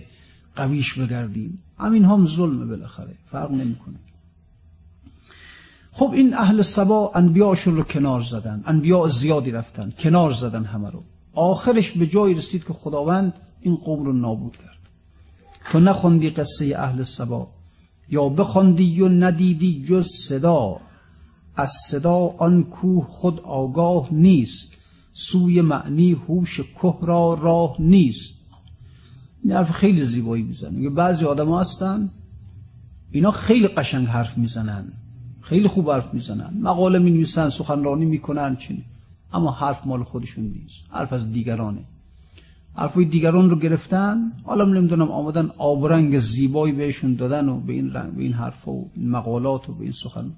A: قویش بگردیم. همین هم ظلمه بالاخره. فرق نمی‌کنه. خب این اهل سبا انبیاشون رو کنار زدن انبیاء زیادی رفتن کنار زدن همه رو. آخرش به جایی رسید که خداوند این قوم رو نابود کرد. تو نخوندی قصه اهل سبا یا بخوندی و ندیدی جز صدا. از صدا آن کوه خود آگاه نیست سوی معنی هوش که را راه نیست. این حرف خیلی زیبایی می‌زنه. بعضی آدم هستن اینا خیلی قشنگ حرف می‌زنن. خیلی خوب حرف می‌زنن. مقاله می نویسن سخنرانی می‌کنن چنین. اما حرف مال خودشون نیست. حرف از دیگرانه. حرفای دیگران رو گرفتن حالا نمی‌دونم آمدن آبرنگ زیبایی بهشون دادن و به این رنگ به این حرف و مقالات و به این سخن.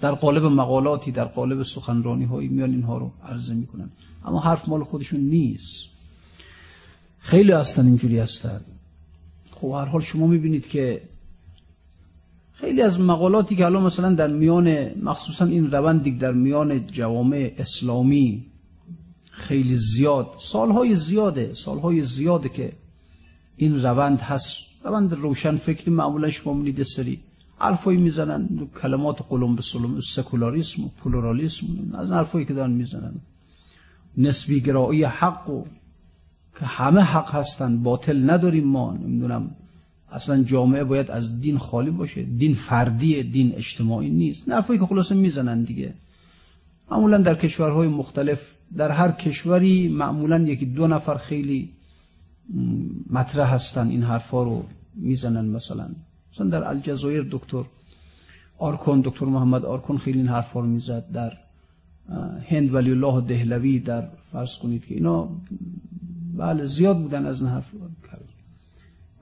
A: در قالب مقالاتی در قالب سخنرانی هایی میان اینها رو عرضه می‌کنن. اما حرف مال خودشون نیست. خیلی هستن اینجوری هستن. خب هر حال شما می‌بینید که خیلی از مقالاتی که الان مثلا در میان مخصوصا این روندی در میان جوامع اسلامی خیلی زیاد سالهای زیاده سالهای زیاده که این روند هست. روند روشن فکری معمولا شما می‌دید سری حرفایی می‌زنن کلمات قلم به سکولاریسم و پلورالیسم از حرفایی که دارن می‌زنن. نسبی گرایی حق و که همه حق هستن باطل نداریم ما نمی‌دونم. اصلا جامعه باید از دین خالی باشه. دین فردی دین اجتماعی نیست. نرفایی که خلاصه می‌زنن دیگه. معمولا در کشورهای مختلف در هر کشوری معمولا یکی دو نفر خیلی مطرح هستن این حرفا رو می‌زنن مثلا. مثلا در الجزایر دکتر آرکون دکتر محمد آرکون خیلی این حرفا رو می‌زد. در هند ولی الله دهلوی در فرض کنید که اینا بله زیاد بودن از این حرف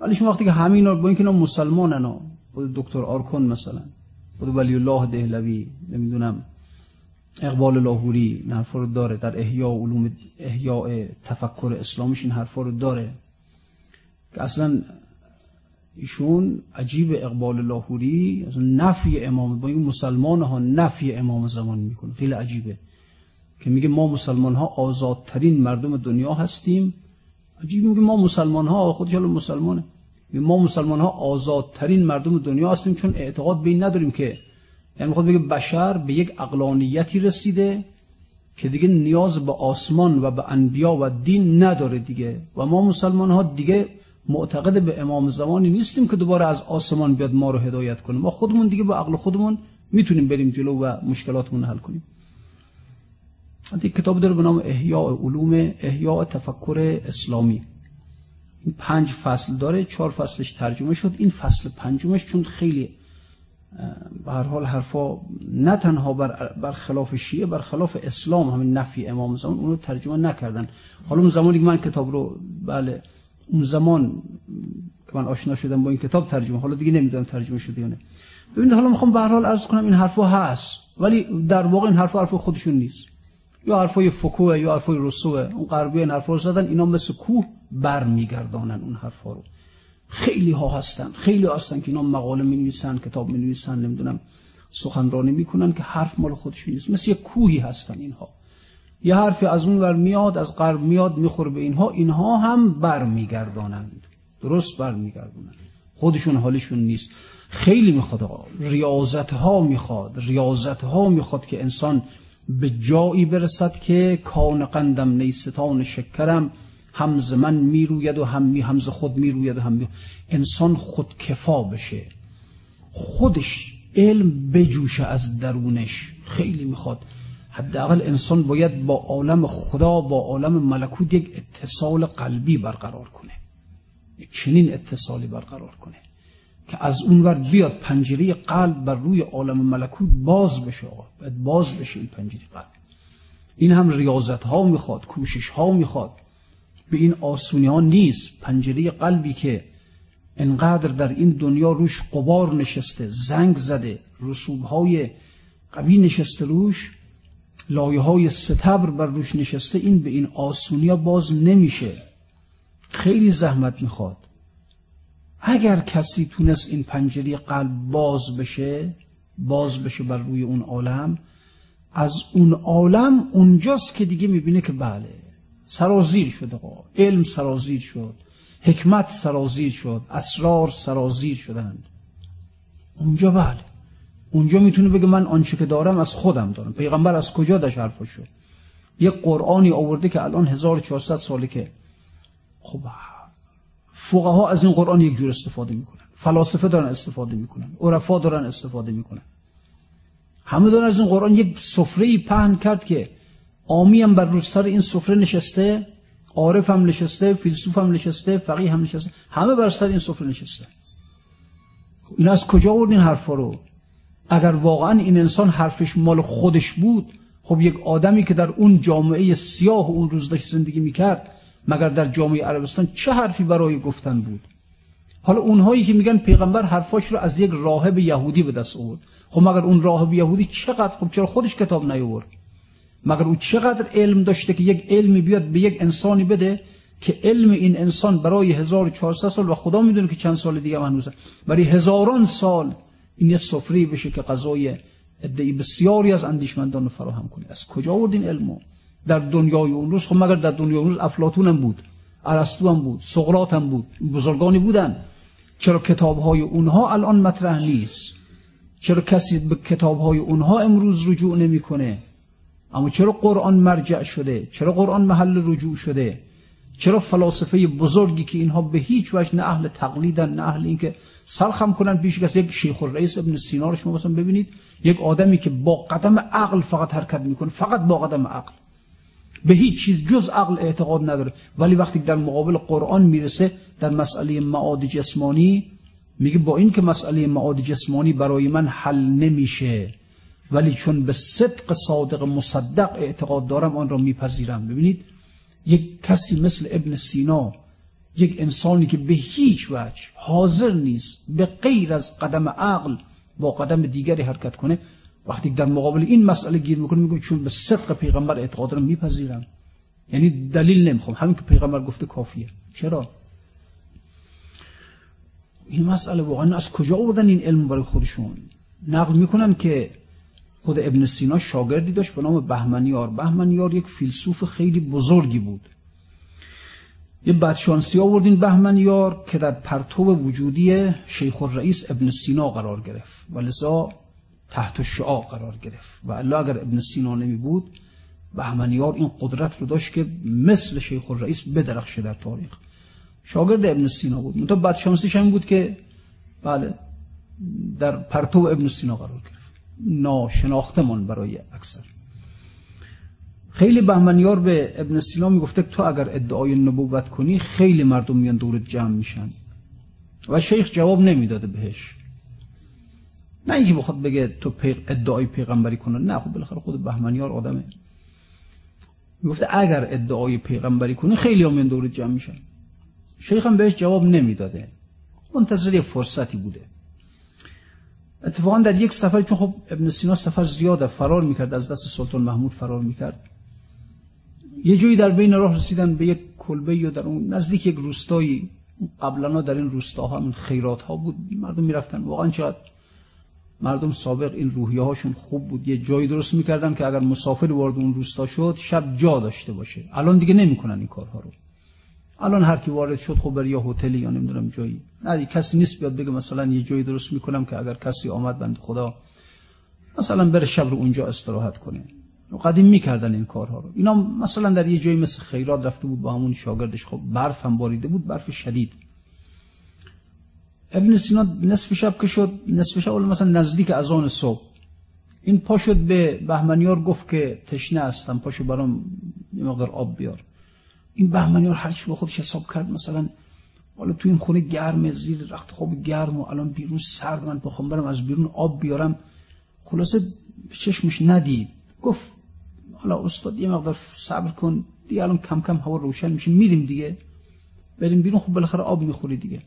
A: ولی شما وقتی که همین با اینکه اینا مسلمانن ها خود دکتر آرکون مثلا خود ولی الله دهلوی نمی‌دونم اقبال لاهوری این حرفا رو داره در احیاء علوم احیاء تفکر اسلامیش این حرفا رو داره که اصلا ایشون عجیب اقبال لاهوری نفی امام با این مسلمان ها نفی امام زمان می‌کنه. خیلی عجیبه. که میگه ما مسلمان ها آزادترین مردم دنیا هستیم. عجیب میگه ما مسلمان ها خودش حالا مسلمانه. ما مسلمان ها آزادترین مردم دنیا هستیم چون اعتقاد به این نداریم که یعنی می‌خواد بگه بشر به یک اقلانیتی رسیده که دیگه نیاز به آسمان و به انبیا و دین نداره دیگه. و ما مسلمان ها دیگه معتقد به امام زمانی نیستیم که دوباره از آسمان بیاد ما رو هدایت کنه. ما خودمون دیگه با عقل خودمون می‌تونیم بریم جلو و مشکلاتمون حل کنیم. یک کتاب داره به نام احیاء علوم احیاء تفکر اسلامی. این پنج فصل داره چهار فصلش ترجمه شد. این فصل پنجمش چون خیلی به هر حال حرفا نه تنها بر, بر خلاف شیعه بر خلاف اسلام همین نفی امام زمان اونو ترجمه نکردن. حالا اون زمانی که من کتاب رو بله اون زمان که من آشنا شدم با این کتاب ترجمه حالا دیگه نمی‌دونم ترجمه شده یا نه. ببینید حالا می‌خوام به هر حال عرض کنم این حرفا هست ولی در واقع این حرفا حرف خودشون نیست. یا حرفای فکوه یا حرفای رسوه. اون غربی این حرفا رو زدن اینا مثل کوه بر میگردانن اون حرفا رو. خیلی ها هستن خیلی هستن که اینا مقاله می نویسن کتاب می نویسن نمی‌دونم سخنرانی می‌کنن که حرف مال خودشون نیست. مثل یه کوهی هستن اینها. یه حرفی از اون ور میاد از غرب میاد می‌خوره به اینها اینها هم بر میگردانند درست بر میگردانند خودشون حالشون نیست. خیلی می‌خواد ریاضت ها می‌خواد ریاضت ها می‌خواد که انسان به جایی برسد که کان قندم نیستان شکرم همز من می‌روید و هم می همز خود می‌روید و هم می انسان خود کفا بشه. خودش علم بجوشه از درونش. خیلی می‌خواد. حداقل انسان باید با عالم خدا با عالم ملکوت یک اتصال قلبی برقرار کنه. چنین اتصالی برقرار کنه. که از اونور بیاد پنجره قلب بر روی عالم ملکوت باز بشه آقا. باید باز بشه این پنجره قلب. این هم ریاضت ها می‌خواد کوشش ها می‌خواد. به این آسونی ها نیست. پنجره قلبی که انقدر در این دنیا روش قبار نشسته زنگ زده رسوب های قوی نشسته روش لایه های ستبر بر روش نشسته این به این آسونی ها باز نمیشه. خیلی زحمت می‌خواد. اگر کسی تونست این پنجره قلب باز بشه باز بشه بر روی اون عالم از اون عالم اونجاست که دیگه می‌بینه که بله سرازیر شد آقا. علم سرازیر شد حکمت سرازیر شد اسرار سرازیر شدند. اونجا بله. اونجا می‌تونه بگه من آنچه که دارم از خودم دارم. پیغمبر از کجا داشت حرفش شد یک قرآنی آورده که الان 1400 ساله که. خب فقها از این قرآن یک جور استفاده می‌کنن. فلاسفه دارن استفاده می‌کنن. عرفا دارن استفاده می‌کنن. همه دارن از این قرآن یک سفره پهن کرد که آمی هم بر سر این سفره نشسته عارف هم نشسته فیلسوف هم نشسته فقیه هم نشسته همه بر سر این سفره نشسته. این از کجا آورد این حرفا رو؟ اگر واقعا این انسان حرفش مال خودش بود خب یک آدمی که در اون جامعه سیاه اون روز داشت زندگی می‌کرد مگر در جامعه عربستان چه حرفی برای گفتن بود؟ حالا اونهایی که میگن پیغمبر حرفاش رو از یک راهب یهودی به دست آورد. خب مگر اون راهب یهودی چقدر خب چرا خودش کتاب نیاورد؟ مگر او چقدر علم داشته که یک علمی بیاد به یک انسانی بده که علم این انسان برای 1400 سال و خدا می‌دونه که چند سال دیگه هنوزه. برای هزاران سال این یه سفری بشه که غذای ادعی بسیاری از اندیشمندان رو فراهم کنه. از کجا آورد این علمو؟ در دنیای اون روز خب مگر در دنیای اون روز افلاطون هم بود ارسطو هم بود سقراط هم بود بزرگانی بودن. چرا کتاب های اونها الان مطرح نیست؟ چرا کسی به کتاب های اونها امروز رجوع نمی‌کنه؟ اما چرا قرآن مرجع شده؟ چرا قرآن محل رجوع شده؟ چرا فلاسفه بزرگی که اینها به هیچ وجه نه اهل تقلیدن نه اهل اینکه سرخم کنن پیش کسی؟ یک شیخ الرئیس ابن سینا رو شما ببینید یک آدمی که با قدم عقل فقط حرکت می‌کنه فقط با قدم عقل. به هیچ چیز جز عقل اعتقاد نداره. ولی وقتی در مقابل قرآن می‌رسه در مسئله معاد جسمانی میگه با این که مسئله معاد جسمانی برای من حل نمیشه ولی چون به صدق صادق مصدق اعتقاد دارم آن را میپذیرم. ببینید یک کسی مثل ابن سینا یک انسانی که به هیچ وجه حاضر نیست به غیر از قدم عقل با قدم دیگری حرکت کنه وقتی در مقابل این مسئله گیر می‌کنه میگه چون به صدق پیغمبر اعتقاد رو میپذیرم. یعنی دلیل نمی‌خوام. همین که پیغمبر گفته کافیه. چرا؟ این مسئله واقعا از کجا آوردن این علم برای خودشون؟ نقل می‌کنن که خود ابن سینا شاگردی داشت به نام بهمنیار. بهمنیار یک فیلسوف خیلی بزرگی بود. یه بدشانسی آوردین بهمنیار که در پرتو وجودی شیخ الرئیس ابن سینا قرار گرفت. و لذا تحت شعا قرار گرفت. و الله اگر ابن سینا نمی بود بهمنیار این قدرت رو داشت که مثل شیخ الرئیس بدرخشه در تاریخ. شاگرد ابن سینا بود. منتها بدشانسیش هم بود که بله در پرتو ابن سینا قرار گرفت. ناشناختمان برای اکثر. خیلی بهمنیار به ابن سینا می‌گفته تو اگر ادعای نبوت کنی خیلی مردم میان دورت جمع میشن. و شیخ جواب نمی‌داده بهش. نه اینکه بخواد بگه تو ادعای پیغمبری کنه نه خب بالاخره خود بهمنیار آدمه. می‌گفته اگر ادعای پیغمبری کنی خیلی هم میان دورت جمع میشن شیخ هم بهش جواب نمی‌داده. منتظر یه فرصتی بوده. اتفاقا در یک سفر چون خب ابن سینا سفر زیاده فرار می‌کرد از دست سلطان محمود فرار می‌کرد. یه جایی در بین راه رسیدن به یک کلبه یا در اون نزدیک یک روستایی. قبلا در این روستاها من خیرات ها بود. مردم می‌رفتن. واقعا چقدر مردم سابق این روحیه هاشون خوب بود. یه جایی درست می‌کردن که اگر مسافر وارد اون روستا شد شب جا داشته باشه. الان دیگه نمی‌کنن این کارها رو. الان هر کی وارد شد خب بر یا هتلی یا نمی‌دونم جایی. نه کسی نیست بیاد بگه مثلا یه جایی درست می‌کنم که اگر کسی آمد بند خدا مثلا بره شب رو اونجا استراحت کنه. قدیم می‌کردن این کارها رو. اینا مثلا در یه جایی مثل خیرات رفته بود با همون شاگردش. خب برف هم باریده بود برف شدید. ابن سینا نصف شب که شد نصف شب مثلا نزدیک اذان صبح. این پا شد به بهمنیار گفت که تشنه هستم پاشو برام یه مقدار آب بیار. این بهمنیار هر چی با خودش حساب کرد مثلا حالا تو این خونه گرم زیر رخت خواب گرم و الان بیرون سرد من بخوام برم از بیرون آب بیارم. خلاصه چشمش ندید. گفت حالا استاد یه مقدار صبر کن دیگه الان کم کم هوا روشن میشه میریم دیگه. بریم بیرون خب بالاخره آب می‌خوری دیگه.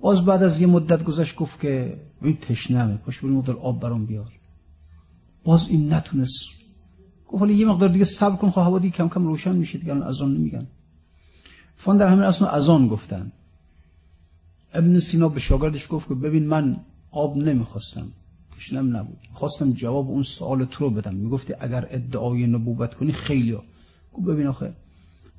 A: باز بعد از یه مدت گذشت گفت که این تشنمه پاش بریم مقدار آب برام بیار. باز این نتونست. گفت حالا یه مقدار دیگه صبر کن خب هوا دیگه کم کم روشن میشه دیگه الان اذان نمیگن. اتفاقا در همین اصلا اذان گفتن. ابن سینا به شاگردش گفت که ببین من آب نمی‌خواستم تشنم نبود. خواستم جواب اون سوال تو رو بدم. می‌گفتی اگر ادعای نبوت کنی خیلی ها گفت ببین آخه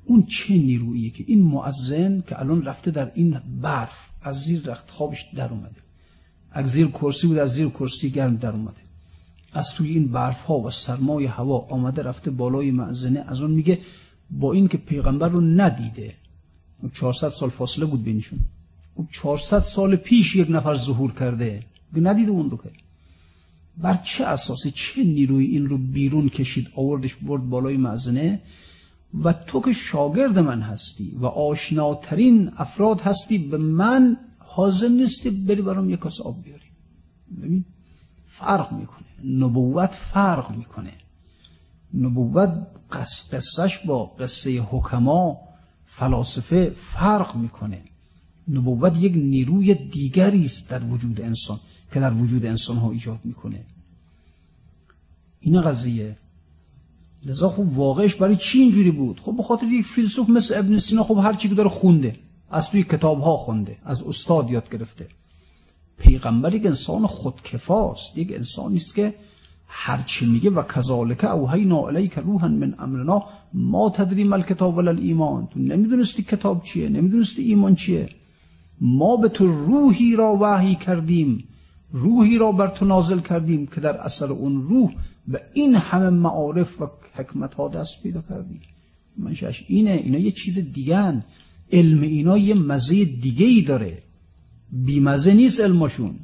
A: اون چه نیروییه که این معزن که الان رفته در این برف از زیر رخت خوابش در اومده. از زیر کرسی بود از زیر کرسی گرم در اومده. از توی این برف ها و سرمای هوا آمده رفته بالای معزنه از اون میگه با این که پیغمبر رو ندیده 400 سال فاصله بود بینشون. 400 سال پیش یک نفر ظهور کرده. ندیده اون رو که. بر چه اساسی چه نیروی این رو بیرون کشید؟ آوردش برد بالای معزنه و تو که شاگرد من هستی و آشناترین افراد هستی به من حاضر نیستی بری برام یک کاس آب بیاری. ببین فرق می‌کنه. نبوت فرق می‌کنه. نبوت قصهش با قصه حکما فلاسفه فرق می‌کنه. نبوت یک نیروی دیگری است در وجود انسان که در وجود انسان ها ایجاد می‌کنه. این قضیه لذا خب واقعش برای چی اینجوری بود؟ خب به خاطر یک فیلسوف مثل ابن سینا خب هر چی که داره خونده از توی کتاب ها خونده از استاد یاد گرفته. پیغمبر یک انسان خودکفاست یک انسانی است که هر چی میگه و کذالک اوحینا الیک روحا من امرنا ما تدری مل کتاب ولا ایمان تو نمی‌دونستی کتاب چیه نمی‌دونستی ایمان چیه. ما به تو روحی را وحی کردیم روحی را بر تو نازل کردیم که در اثر اون روح به این همه معارف و حکمت ها دست پیدا کردیم منشأش اینه اینا یه چیز دیگه علم اینا یه مزه دیگه ای داره. بیمزه نیست علمشون.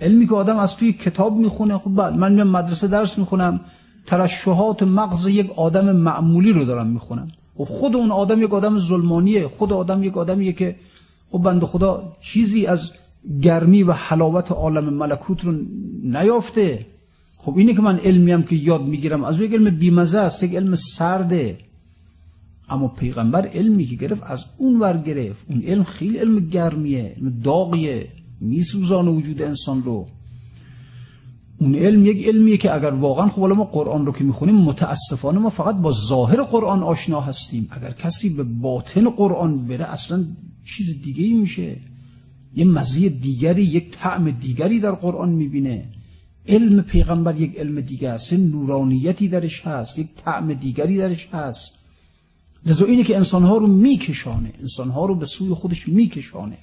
A: علمی که آدم از توی کتاب می‌خونه خب بله من میام مدرسه درس می‌خونم ترشحات مغز یک آدم معمولی رو دارم می‌خونم. و خود اون آدم یک آدم ظلمانیه. خود آدم یک آدمیه که خب بند خدا چیزی از گرمی و حلاوت عالم ملکوت رو نیافته. خب اینه که من علمیم که یاد می‌گیرم. از یک علم بیمزه است یک علم سرده. اما پیغمبر علمی که گرفت از اون ور گرفت. اون علم خیلی علم گرمیه علم داغیه. میسوزان وجود انسان رو. اون علم یک علمیه که اگر واقعا خب ما قرآن رو که می‌خونیم متاسفانه ما فقط با ظاهر قرآن آشنا هستیم. اگر کسی به باطن قرآن بره اصلا چیز دیگه میشه. یه مزیه دیگری یک طعم دیگری در قرآن می‌بینه. علم پیغمبر یک علم دیگه است. نورانیتی درش هست یک طعم دیگری درش هست. لذا اینه که انسانها رو میکشانه. انسانها رو به سوی خودش میکشانه.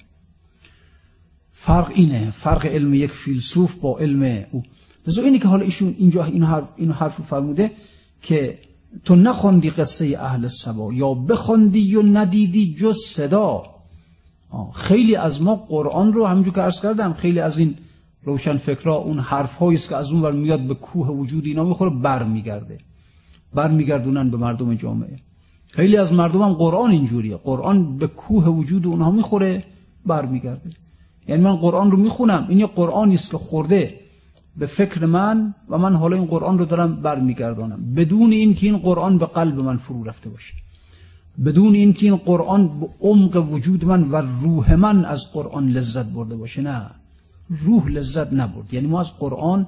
A: فرق اینه فرق علم یک فیلسوف با علم او. لذا اینه که حالا ایشون اینجا این حرف, این حرف فرموده که تو نخوندی قصه اهل سبا یا بخوندی و ندیدی جز صدا. خیلی از ما قرآن رو همونجور که عرض کردم خیلی از این روشن فکرها اون حرف است که از اون ور میاد به کوه وجود اینا می‌خوره بر میگرده بر میگردونن به مردم جامعه. خیلی از مردم هم قرآن اینجوریه. قرآن به کوه وجود اونها می‌خوره بر میگرده یعنی من قرآن رو می‌خونم این یه قرآنی است که خورده به فکر من و من حالا این قرآن رو دارم برمیگردانم. بدون اینکه این قرآن به قلب من فرو رفته باشه. بدون اینکه این قرآن به عمق وجود من و روح من از قرآن لذت برده باشه نه. روح لذت نبرد. یعنی ما از قرآن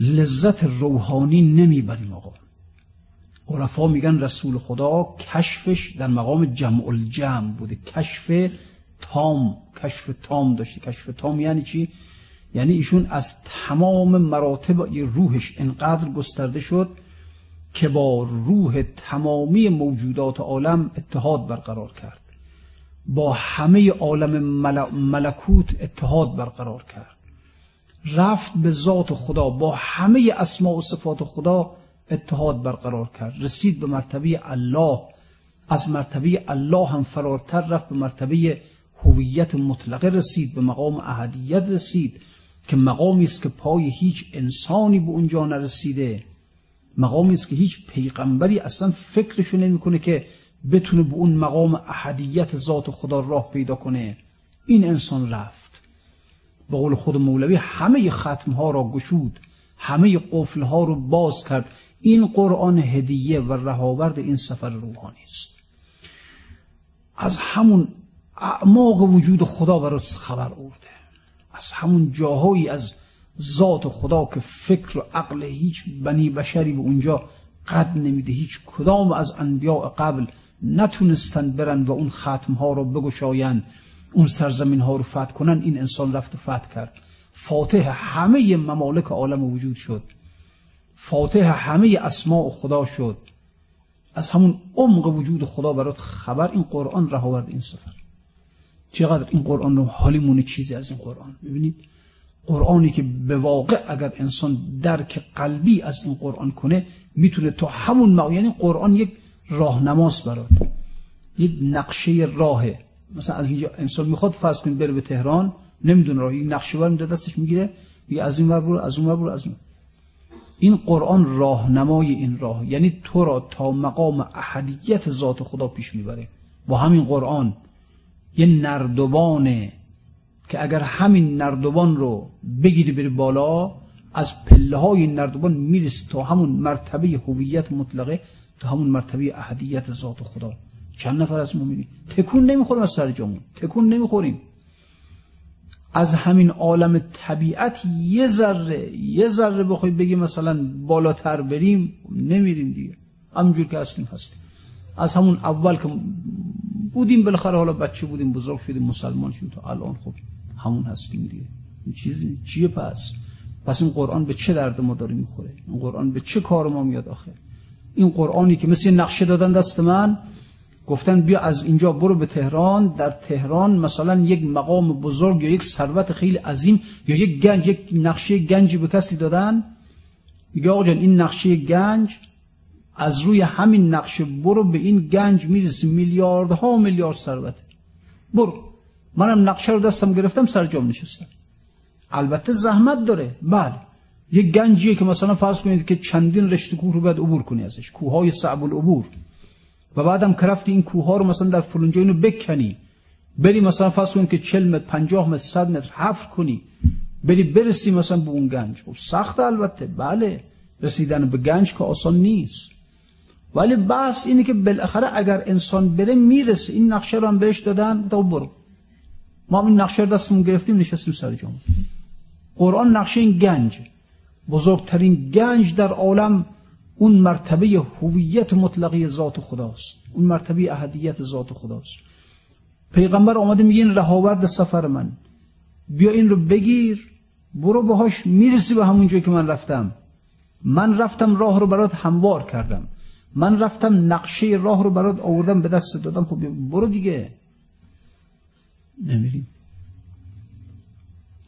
A: لذت روحانی نمی‌بریم آقا. عرفا میگن رسول خدا کشفش در مقام جمع الجمع بوده. کشف تام کشف تام داشته. کشف تام یعنی چی؟ یعنی ایشون از تمام مراتب روحش انقدر گسترده شد که با روح تمامی موجودات عالم اتحاد برقرار کرد. با همه عالم ملکوت اتحاد برقرار کرد. رفت به ذات خدا با همه اسماء و صفات خدا اتحاد برقرار کرد. رسید به مرتبه الله. از مرتبه الله هم فرارتر رفت به مرتبه هویت مطلقه رسید به مقام احدیت رسید که مقامی است که پای هیچ انسانی به اونجا نرسیده. مقامی است که هیچ پیغمبری اصلا فکرشو نمی‌کنه که بتونه به اون مقام احدیت ذات خدا راه پیدا کنه. این انسان رفت. به قول خود مولوی همه ختم ها را گشود. همه قفل ها رو باز کرد. این قرآن هدیه و رهاورد این سفر روحانی است. از همون اعماق وجود خدا برات خبر ارده از همون جاهایی از ذات خدا که فکر و عقل هیچ بنی بشری به اونجا قد نمیده. هیچ کدام از انبیاء قبل نتونستن برن و اون ختم ها رو بگشاین اون سرزمین ها رو فتح کنن این انسان رفت فتح کرد. فاتح همه ممالک عالم وجود شد. فاتح همه اسماء خدا شد. از همون عمق وجود خدا برات خبر این قرآن رهاورد این سفر. چقدر این قرآن رو حالی چیزی از این قرآن؟ ببینید قرآنی که به واقع اگر انسان درک قلبی از این قرآن کنه می‌تونه تو همون مقام یعنی قرآن یک راهنماست برات. یک نقشه راهه. مثلا از اینجا انسان می‌خواد فرض کنید بره به تهران نمی‌دونه راه. یک نقشه ور دستش می‌گیره میگه از این ور برو از اون ور برو از اون این قرآن راهنمای این راه. یعنی تو را تا مقام احدیت ذات خدا پیش می‌بره. با همین قرآن. یه نردبانه که اگر همین نردبان رو بگیری بری بالا از پله های نردبان می‌رسی تا همون مرتبه هویت مطلقه. تا همون مرتبه احدیت ذات خدا. چند نفر از ما می‌بینی؟ تکون نمی‌خوریم از سر جامون. تکون نمی‌خوریم. از همین عالم طبیعت یه ذره یه ذره بخوای بگی مثلا بالاتر بریم نمیریم دیگه. همونجور که هستیم هستیم. از همون اول که بودیم بالاخره حالا بچه بودیم بزرگ شدیم مسلمان شدیم تا الان خب همون هستیم دیگه. این چیزی چیه پس؟ پس این قرآن به چه درد ما داره می‌خوره؟ این قرآن به چه کار ما میاد آخه؟ این قرآنی که مثل نقشه دادن دست من گفتن بیا از اینجا برو به تهران در تهران مثلا یک مقام بزرگ یا یک ثروت خیلی عظیم یا یک گنج یک نقشه گنجی به کسی دادن؟ میگه آقا جان این نقشه گنج از روی همین نقشه برو به این گنج می‌رسی میلیاردها و میلیارد ثروت. برو. منم نقشه رو دستم گرفتم سر جام نشستم. البته زحمت داره. بله. یک گنجیه که مثلا فرض کنید که چندین رشته کوه رو باید عبور کنی ازش. کوههای صعب العبور. و بعدم کرفتی این کوه ها رو مثلا در فلونجا اینو بکنی. بری مثلا فرض کنید که 40 متر 50 متر 100 متر حفر کنی. بری برسی مثلا به اون گنج. خب سخت البته. بله. رسیدن به گنج که آسان نیست. ولی بحث اینه که بالاخره اگر انسان بره می‌رسه. این نقشه رو هم بهش دادن. گفتم برو. ما این نقشه رو دستمون گرفتیم نشستیم سر جامون. قرآن نقشه این گنج بزرگترین گنج در عالم اون مرتبه هویت مطلقی ذات خداست. اون مرتبه احدیت ذات خداست. پیغمبر آمده میگه این رهاورد سفر من. بیا این رو بگیر برو باهاش می‌رسی به همون جایی که من رفتم. من رفتم راه رو برات هموار کردم. من رفتم نقشه راه رو برات آوردم به دست دادم. خب برو دیگه. نمیریم.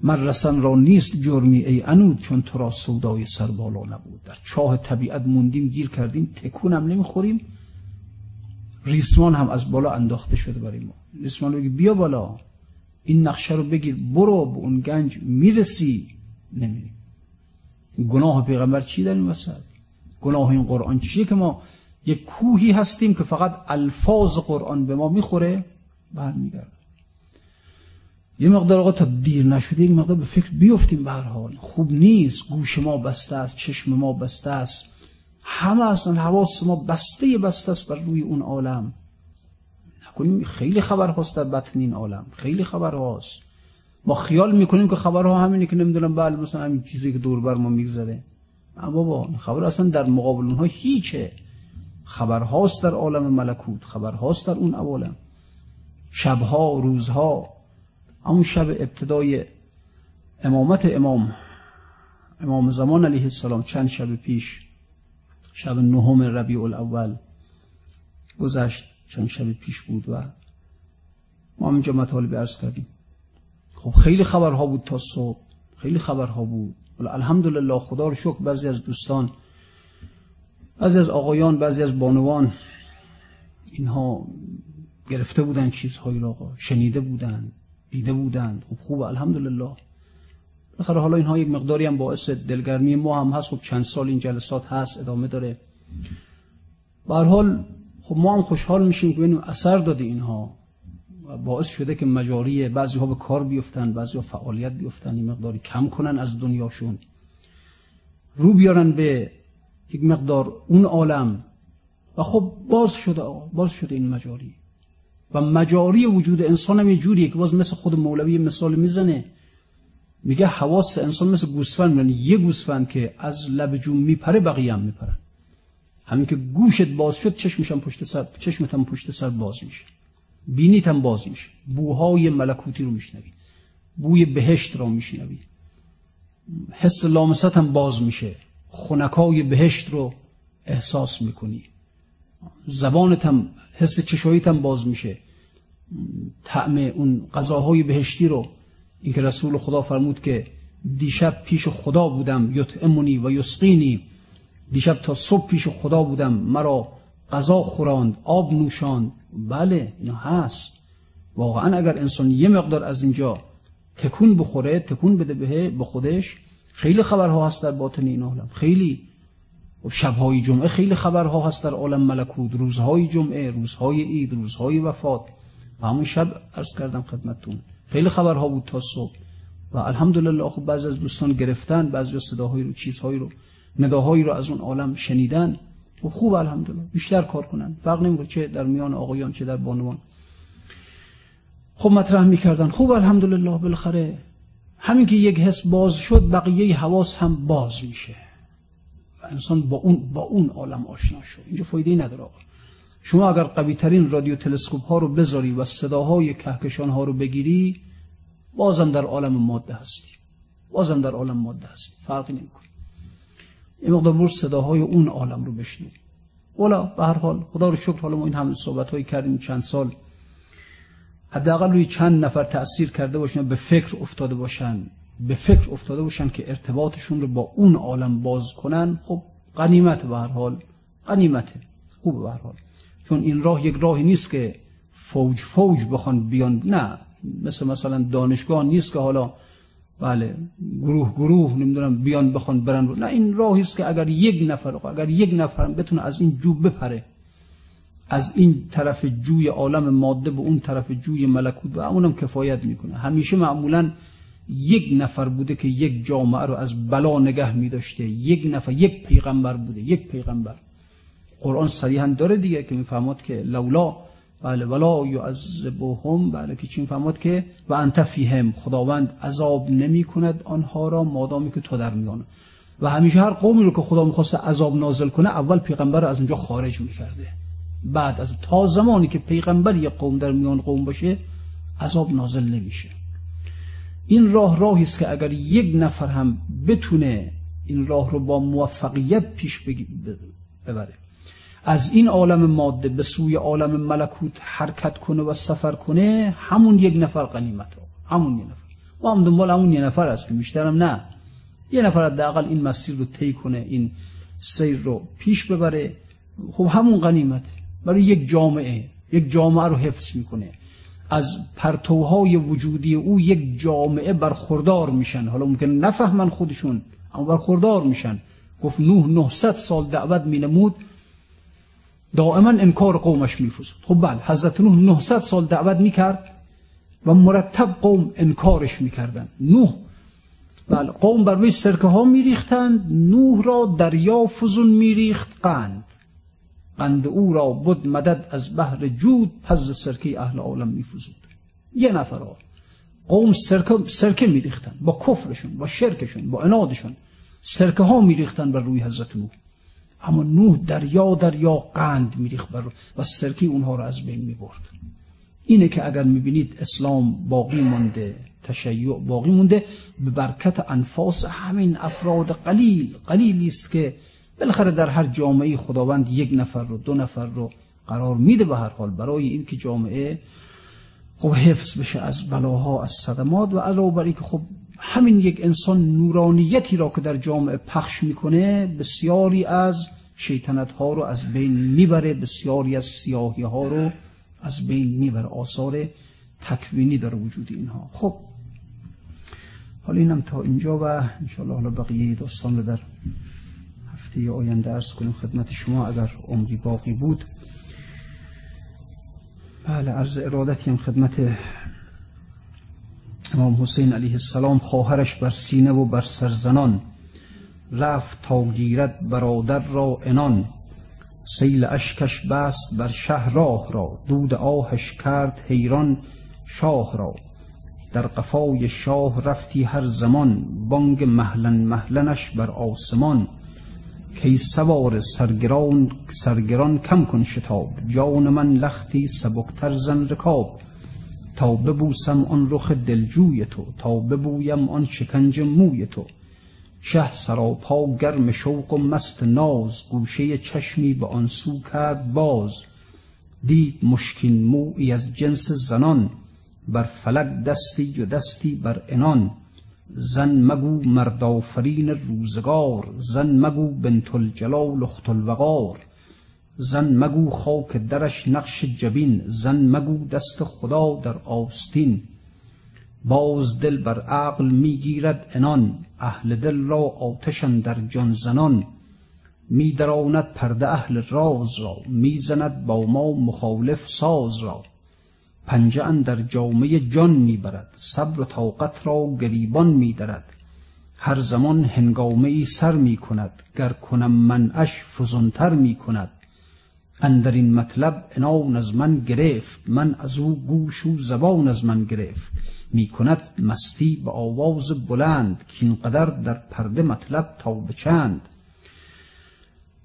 A: من رسن را نیست جرمی ای انود چون تو را سودای سر بالا نبود. در چاه طبیعت موندیم گیر کردیم تکون هم نمی‌خوریم. ریسمان هم از بالا انداخته شده برای ما. ریسمان بگی بیا بالا این نقشه رو بگیر برو به اون گنج می‌رسی. نمیریم. گناه پیغمبر چی در این وسط؟ گناه این قرآن چیه که ما یک کوهی هستیم که فقط الفاظ قرآن به ما می‌خوره؟ برمیگرده. یه مقدار آقا تا دیر نشده یک مقدار به فکر بیفتیم به حال. خوب نیست گوش ما بسته است چشم ما بسته است. همه اصلا حواس ما بسته بسته است بر روی اون عالم. نکنیم خیلی خبر هاست در بطن این عالم. خیلی خبر هاست. ما خیال می‌کنیم که خبرها همینه که نمی‌دونم بله مثلا همین چیزی که دور بر ما میگذره. اما با خبر اصلا در مقابل اونها هیچه. خبر هاست در عالم ملکوت خبر هاست در اون عوالم شبها روزها همون شب ابتدای امامت امام امام زمان علیه السلام چند شب پیش شب نهم ربیع الاول گذشت چند شب پیش بود و ما اینجا مطالب ارز کردیم. خب خیلی خبرها بود تا صبح خیلی خبرها بود. الحمدلله خدا رو شکر بعضی از دوستان بعضی از آقایان بعضی از بانوان اینها گرفته بودن چیزهایی را شنیده بودن. دیده بودند. خب خوب الحمدلله. بخیر حالا اینها یک مقداری هم باعث دلگرمی ما هم هست. خب چند سال این جلسات هست ادامه داره. به حال خب ما هم خوشحال میشیم که ببینیم اثر داده اینها. باعث شده که مجاری بعضی ها به کار بیفتن بعضی ها فعالیت بیفتن این مقداری کم کنن از دنیاشون. رو بیارن به یک مقدار اون عالم. و خب باز شده باز شده این مجاری. و مجاری وجود انسان هم یه جوریه که باز مثل خود مولوی مثال می‌زنه. میگه حواس انسان مثل گوسفند یعنی یه گوسفند که از لب جون میپره بقیه هم میپرن. همین که گوشت باز شد چشمش هم پشت سر چشمت هم پشت سر باز میشه. بینیت هم باز میشه. بوهای ملکوتی رو میشنوی. بوی بهشت رو میشنوی. حس لامست هم باز میشه. خونکای بهشت رو احساس می‌کنی. زبانت هم حس چشاییت هم باز میشه. طعم اون غذاهای بهشتی رو اینکه رسول خدا فرمود که دیشب پیش خدا بودم یطعمنی و یسقینی. دیشب تا صبح پیش خدا بودم مرا غذا خوراند آب نوشاند. بله اینا هست. واقعا اگر انسان یه مقدار از اینجا تکون بخوره تکون بده به خودش خیلی خبرها هست در باطن این عالم. خیلی خب شبهای جمعه خیلی خبرها هست در عالم ملکوت. روزهای جمعه روزهای عید روزهای وفات. و همون شب عرض کردم خدمتتون. خیلی خبرها بود تا صبح. و الحمدلله خب بعضی از دوستان گرفتن بعضی از صداهایی رو چیزهایی رو نداهایی رو از اون عالم شنیدن. و خوب الحمدلله. بیشتر کار کنن. فرق نمی‌کنه چه در میان آقایان چه در بانوان. خب مطرح می‌کردن. خوب الحمدلله. بالاخره همین که یک حس باز شد بقیه حواس هم باز میشه. انسان با اون با اون عالم آشنا شد. اینجا فایده نداره شما اگر قوی ترین رادیو تلسکوپ ها رو بذاری و صداهای کهکشان ها رو بگیری بازم در عالم ماده هستی. بازم در عالم ماده هستی. فرقی نمی‌کنه. این مقدار برو صداهای اون عالم رو بشنو ولا به هر حال خدا رو شکر حالا ما این همه صحبت هایی کردیم چند سال. حداقل روی چند نفر تأثیر کرده باشن به فکر افتاده باشن. به فکر افتاده باشن که ارتباطشون رو با اون عالم باز کنن خب قنیمت به هر حال قنیمته خوب به هر حال. چون این راه یک راهی نیست که فوج فوج بخوان بیان. نه مثل مثلا دانشگاه نیست که حالا بله گروه گروه نمی‌دونم بیان بخوان برن. نه این راهی است که اگر یک نفر اگر یک نفر بتونه از این جو بپره از این طرف جوی عالم ماده به اون طرف جوی ملکوت و اونم کفایت می‌کنه. همیشه معمولا یک نفر بوده که یک جامعه رو از بلا نگه می داشته یک نفر یک پیغمبر بوده یک پیغمبر. قرآن صریحا داره دیگه که می‌فهمد که لولا بله ولا یعذبهم. بله که چی می‌فهمد که و انت فیهم. خداوند عذاب نمی کند آنها را مادامی که تو در میان. و همیشه هر قومی رو که خدا می‌خواست عذاب نازل کنه اول پیغمبر رو از اونجا خارج می‌کرده. بعد از تا زمانی که پیغمبر یک قوم در میان قوم باشه عذاب نازل نمیشه. این راه راهی است که اگر یک نفر هم بتونه این راه رو با موفقیت پیش ببره. از این عالم ماده به سوی عالم ملکوت حرکت کنه و سفر کنه همون یک نفر قنیمت همون یک نفر. ما هم دنبال همون یک نفر هستیم بیشترم نه. یه نفر حداقل این مسیر رو طی کنه این سیر رو پیش ببره. خب همون غنیمت. برای یک جامعه یک جامعه رو حفظ می‌کنه. از پرتوهای وجودی او یک جامعه برخوردار میشن. حالا ممکن نفهمن خودشون اما برخوردار میشن. گفت نوح 900 سال دعوت مینمود. دائما انکار قومش میفوزد خب بله حضرت نوح 900 سال دعوت می‌کرد و مرتب قوم انکارش می‌کردن نوح بله قوم بر روی سرکه ها میریختند. نوح را دریا فزون میریخت. قند. قند او را بود مدد از بحر جود پز سرکه اهل عالم میفوزد یه نفر ها قوم سرکه, سرکه میریختن. با کفرشون با شرکشون با انادشون سرکه ها میریختن بر روی حضرت نوح. اما نوح دریا دریا قند میریخت بر و سرکه اونها را از بین می‌برد. اینه که اگر می‌بینید اسلام باقی مونده تشیع باقی مونده به برکت انفاس همین افراد قلیل قلیلی است که بالاخره در هر جامعه خداوند یک نفر رو دو نفر رو قرار میده به هر حال. برای اینکه جامعه خب حفظ بشه از بلاها از صدمات و علاوه بر اینکه خب همین یک انسان نورانیتی را که در جامعه پخش می‌کنه بسیاری از شیطنت ها رو از بین می‌بره بسیاری از سیاهی ها رو از بین می‌بره. آثار تکوینی داره وجود اینها. خب حالا اینم تا اینجا و انشاءالله حالا بقیه داستان رو در هفته آینده ارز کنیم خدمت شما اگر عمری باقی بود بله عرض ارادتی خدمت امام حسین علیه السلام خواهرش بر سینه و بر سرزنان رفت تا گیرد برادر را انان سیل اشکش بست بر شهر راه را دود آهش کرد حیران شاه را. در قفای شاه رفتی هر زمان بانگ محلن محلنش بر آسمان. کی سوار سرگران سرگران کم کن شتاب. جان من لختی سبکتر زن رکاب. تا ببوسم آن رخ دلجوی تو تا ببویم آن شکنج موی تو. شه سراپا گرم شوق و مست ناز گوشه چشمی به آن سو کرد باز. دید مشکین موی از جنس زنان بر فلک دستی و دستی بر انان زن مگو مردافرین روزگار زن مگو بنت الجلال اخت الوقار. زن مگو خاک درش نقش جبین زن مگو دست خدا در آستین. باز دل بر عقل می‌گیرد انان اهل دل را آتشن در جان زنان. میدراند پرده اهل راز را می‌زند با ما مخالف ساز را. پنجه در جامعه جان می‌برد. صبر و طاقت را گریبان میدرد هر زمان هنگامه ای سر می کند گر کنم منعش فزونتر می کند اندر این مطلب انان از من گرفت. من از او گوش و زبان از من گرفت. می کند مستی به آواز بلند. که اینقدر در پرده مطلب تا به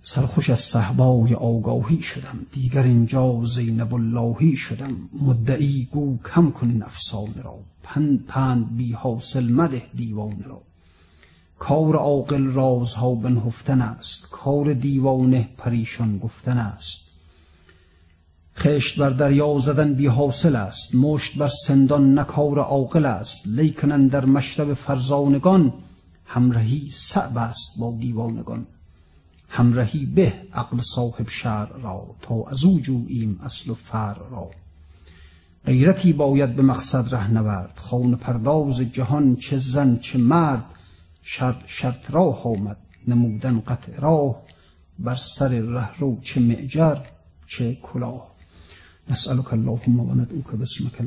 A: سرخوش از صحبای آگاهی شدم. دیگر اینجا زینب اللهی شدم. مدعی گو کم کنین افسانه را. پند پند بی حاصل مده دیوانه را. کار عاقل رازها بنهفتن است. کار دیوانه پریشان گفتن است. خشت بر دریا زدن بی حاصل است. مشت بر سندان نکار عاقل است. لیکنن در مشرب فرزانگان همراهی صعب است با دیوانگان. همراهی به عقل صاحب شر را تا از او جوییم اصل و فر را. غیرتی باید به مقصد ره نورد خان پرداز جهان چه زن چه مرد شرط, شرط راه آمد نمودن قطع راه بر سر ره رو چه معجر چه کلاه. نسألك اللهم وندعوك باسمك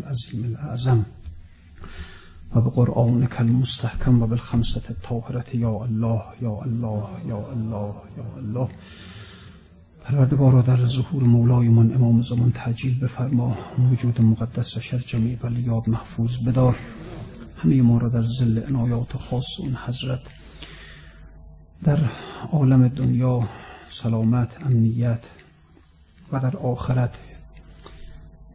A: العظيم الأعظم وبقرآنك المستحكم وبالخمسة الطاهرة يا الله يا الله يا الله يا الله. پروردگارا در ظهور مولایمان امام زمان تعجیل بفرما وجود مقدسش از جمیع بلیاد محفوظ بدار. همه ما را در زل عنایات خاص اون حضرت در عالم دنیا سلامت امنیت و در آخرت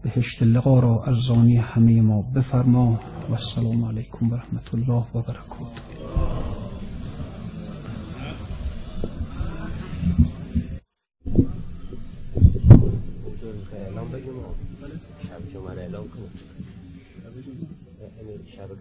A: بهشت لقا را ارزانی همه ما بفرما. و السلام علیکم و رحمت الله و برکاته
B: اعلام بگیم شب جمعه اعلام کنیم شب که